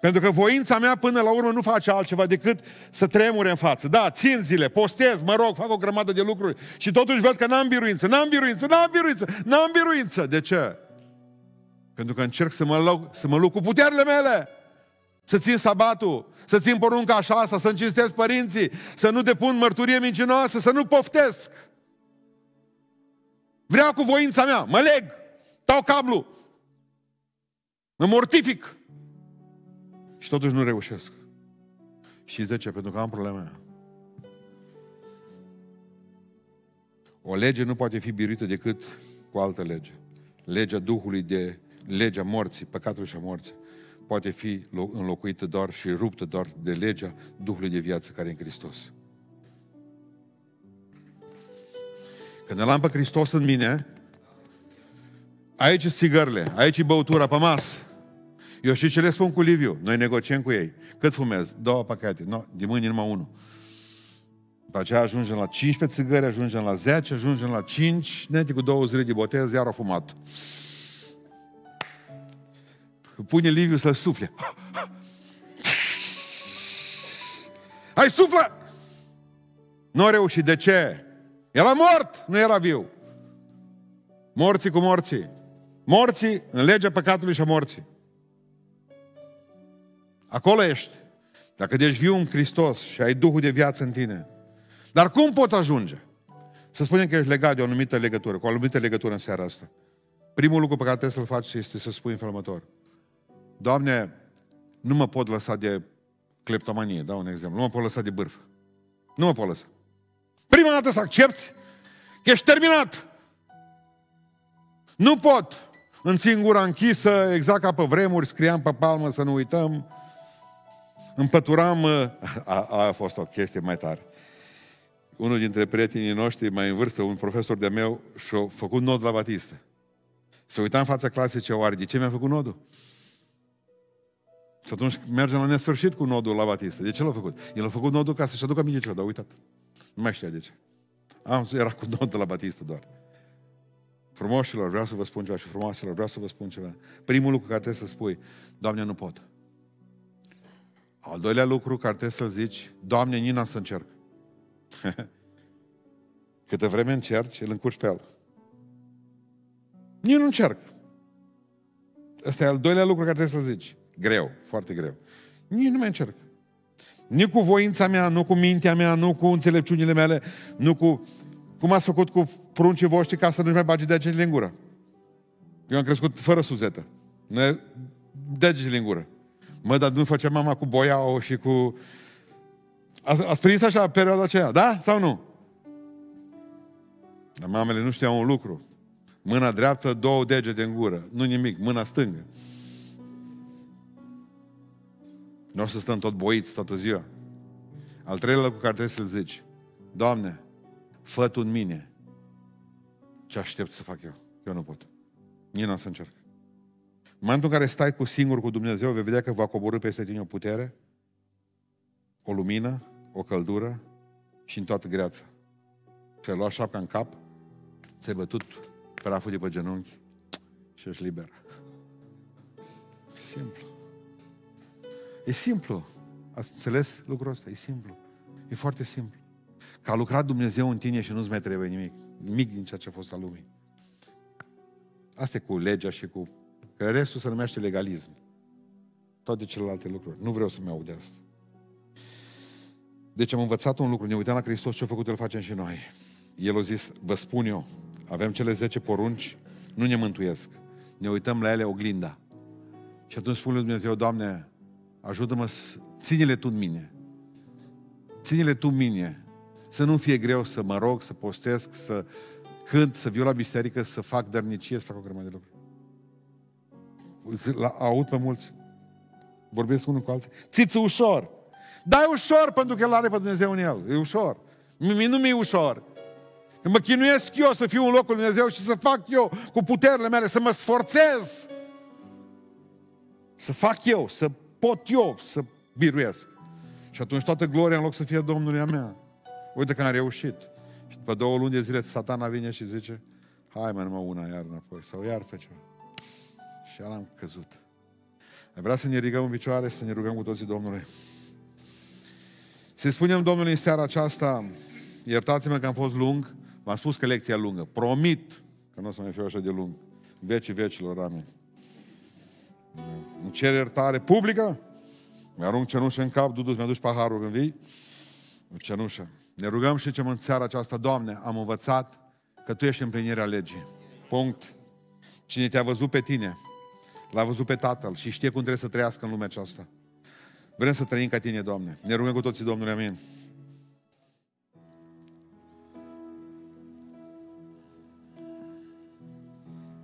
S1: Pentru că voința mea până la urmă nu face altceva decât să tremure în față. Da, țin zile, postez, mă rog, fac o grămadă de lucruri și totuși văd că n-am biruință, n-am biruință, n-am biruință, n-am biruință. De ce? Pentru că încerc să mă, luc, să mă luc cu puterile mele. Să țin sabatul, să țin porunca așa, să încinstez părinții, să nu depun mărturie mincinoasă, să nu poftesc. Vreau cu voința mea, mă leg, dau cablu, mă mortific. Și totuși nu reușesc. Și zice, pentru că am probleme. O lege nu poate fi biruită decât cu altă lege. Legea Duhului de legea morții, păcatului și a morții, poate fi înlocuită doar și ruptă doar de legea Duhului de viață care e în Hristos. Când îl am pe Hristos în mine, aici e sigările, aici e băutura pe masă. Eu știu ce le spun cu Liviu. Noi negociem cu ei. Cât fumez? Două pachete. No, de mâine numai unul. După aceea ajungem la 15 țigări, ajungem la 10, ajungem la 5, nete cu două zile de botez, iar au fumat. Pune Liviu să sufle. Hai, suflă! Nu a reușit. De ce? Era mort, nu era viu. Morții cu morții. Morții în legea păcatului și a morții. Acolo ești. Dacă ești viu în Hristos și ai Duhul de viață în tine. Dar cum poți ajunge? Să spunem că ești legat de o anumită legătură, cu o anumită legătură în seara asta. Primul lucru pe care trebuie să-l faci este să spui în felul următor. Doamne, nu mă pot lăsa de cleptomanie, dau un exemplu. Nu mă pot lăsa de bârfă. Nu mă pot lăsa. Prima dată să accepti că ești terminat. Nu pot. În gura închisă, exact ca pe vremuri, scriam pe palmă să nu uităm. Împăturam, a, a fost o chestie mai tare. Unul dintre prietenii noștri, mai în vârstă, un profesor de meu, și-a făcut nod la batistă. Se uita în fața clasei ce oare, de ce mi-a făcut nodul? Și atunci mergem la nesfârșit cu nodul la batistă. De ce l-a făcut? El a făcut nodul ca să-și aducă aminte ceva, dar uitat. Nu mai știa de ce. Am, era cu nodul la batistă doar. Frumoșilor, vreau să vă spun ceva și frumoaselor, vreau să vă spun ceva. Primul lucru care trebuie să spui, Doamne, nu pot. Al doilea lucru care trebuie să zici, Doamne, Nina să încerc. Câte vreme încerci, îl încurci pe el. Nici nu încerc. Ăsta e al doilea lucru care trebuie să zici. Greu, foarte greu. Nici nu mai încerc. Nici cu voința mea, nu cu mintea mea, nu cu înțelepciunile mele, nu cu... Cum ați făcut cu pruncii voștri ca să nu-și mai bagi degetele în gură? Eu am crescut fără suzetă. Ne degetele în gură. Mă, dar nu făcea mama cu boiau și cu... Ați, ați prins așa perioada aceea, da? Sau nu? Dar mamele nu știau un lucru. Mâna dreaptă, două degete în gură. Nu nimic, mâna stângă. Nu o să stăm tot boiți toată ziua. Al treilea lucru care trebuie să-l zici. Doamne, fă Tu în mine ce aștept să fac eu. Eu nu pot. Nici n-am să încerc. În momentul în care stai cu singur cu Dumnezeu, vei vedea că va coborâ peste tine o putere, o lumină, o căldură și în toată greața. Și ai luat șapca în cap, ți-ai bătut praful de pe genunchi și ești liber. Simplu. E simplu. Ați înțeles lucrul ăsta? E simplu. E foarte simplu. Că a lucrat Dumnezeu în tine și nu-ți mai trebuie nimic. Nimic din ceea ce a fost al lumii. Asta e cu legea și cu... Că restul se numește legalism. Toate celelalte lucruri. Nu vreau să-mi aud de asta. Deci am învățat un lucru, ne uităm la Hristos, ce a făcut, îl facem și noi. El a zis, vă spun eu, avem cele 10 porunci, nu ne mântuiesc. Ne uităm la ele oglinda. Și atunci spune lui Dumnezeu, Doamne, ajută-mă, ține-le Tu în mine. Ține-le Tu în mine. Să nu fie greu să mă rog, să postesc, să cânt, să viu la biserică, să fac dărnicie, să fac o grămadă de lucruri. La, aud pe mulți. Vorbesc unul cu alții. Țiți ușor. Da, e ușor pentru că El are pe Dumnezeu în El. E ușor. Mie nu mi-e ușor. Când mă chinuiesc eu să fiu în locul Lui Dumnezeu și să fac eu cu puterile mele, să mă sforțez. Să fac eu, să pot eu să biruiesc. Și atunci toată gloria în loc să fie Domnului a mea. Uite că am reușit. Și după două luni de zile satana vine și zice hai mai numai una iar înapoi. Sau iar fă ceva. Și iar am căzut. Vreau să ne ridicăm în picioare, să ne rugăm cu toții Domnului. Să spunem Domnului în seara aceasta, iertați-mă că am fost lung, v-am spus că lecția lungă. Promit că nu o să mai fiu așa de lung. Vecii vecilor, amin. Îmi cer iertare publică, mi-arunc cenușă în cap, Dudu, mi-aduci paharul când vii, cenușă. Ne rugăm și zicem în seara aceasta, Doamne, am învățat că Tu ești împlinirea legii. Punct. Cine te-a văzut pe tine, l-a văzut pe Tatăl și știe cum trebuie să trăiască în lumea aceasta. Vrem să trăim ca Tine, Doamne. Ne rugăm cu toții, Domnule, amin.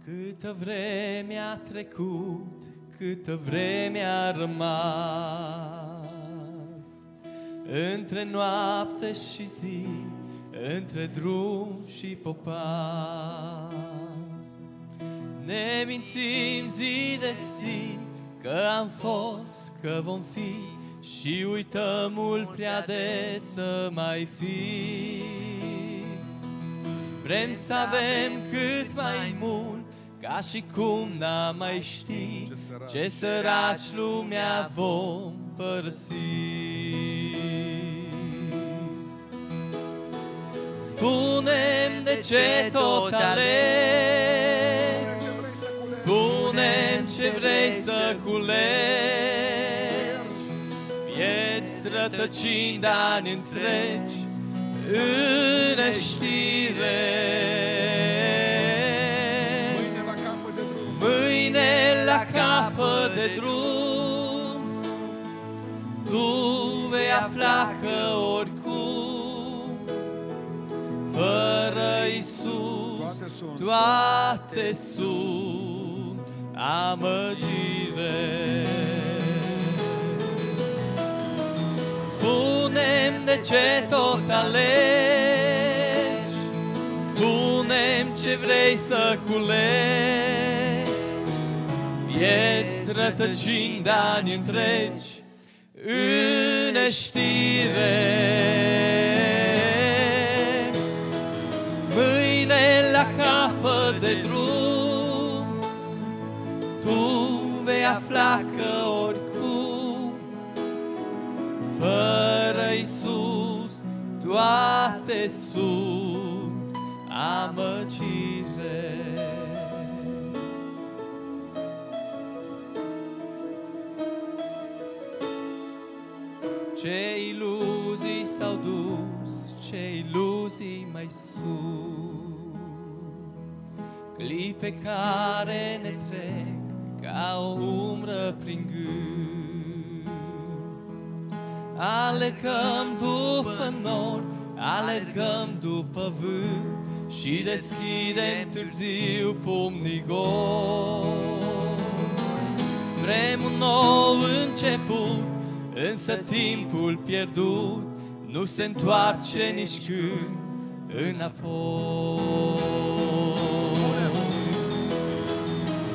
S2: Câtă vreme a trecut, câtă vreme a rămas. Între noapte și zi, între drum și popas. Ne mințim zi de zi că am fost, că vom fi Și uităm mult prea de să mai fi Vrem să avem cât mai mult ca și cum n-am mai ști ce săraci, ce săraci lumea vom părăsi. Spune-mi de ce tot alegi, spune ce vrei să culegi, vieți rătăcind ani întregi în neștire. La capăt de drum Tu vei afla că oricum Fără Iisus toate sunt, toate sunt amăgire Spune-mi de ce tot alegi Spune-mi ce vrei să culegi Vieți rătăcind ani întregi în neștire. Mâine la capăt de drum, tu vei afla că oricum, fără Iisus, toate sunt amăgire. Mai sunt Clipe care ne trec ca o umbră prin gând Alergăm după nori, alergăm după vânt Și deschidem târziu pumnii goi. Vrem un nou început Însă timpul pierdut nu se întoarce nici când înapoi. Spune-mi,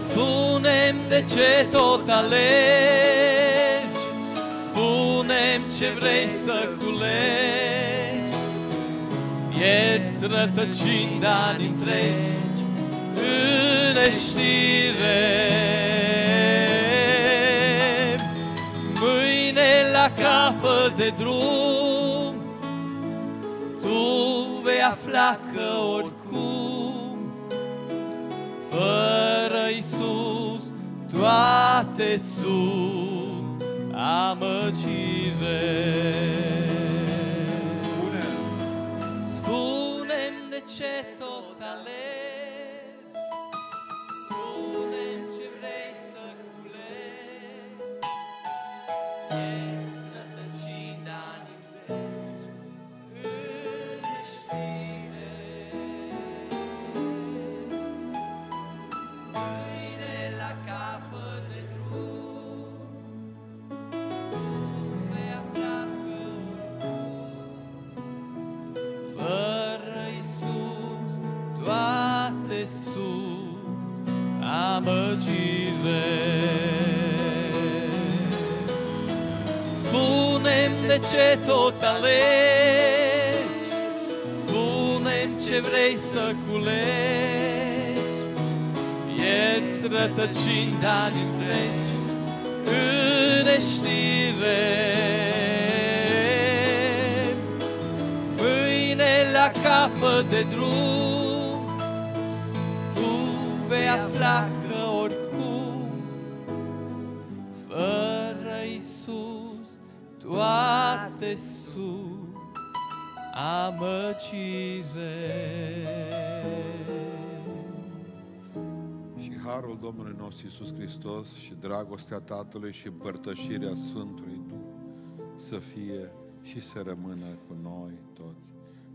S2: spune de ce tot alegi, spune ce vrei să culegi. Vieți rătăcind ani întregi în neștire. la la capăt de drum, tu vei afla că oricum, fără Isus, toate sunt amăgire.
S1: Spune,
S2: Spune-mi de ce ce tot alegi, Spune-mi ce vrei să culegi, Ierți rătăcind ani întregi în neștire. Mâine la capăt de drum Tu vei afla toate sunt amăgire
S1: și harul Domnului nostru Iisus Hristos și dragostea Tatălui și împărtășirea Sfântului Duh să fie și să rămână cu noi toți.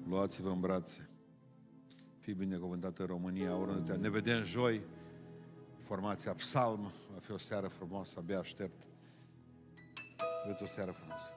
S1: Luați-vă în brațe. Fii binecuvântată în România, oriunde te Ne vedem joi. Formația Psalm. Va fi o seară frumoasă, abia aștept. Să vedeți o seară frumoasă.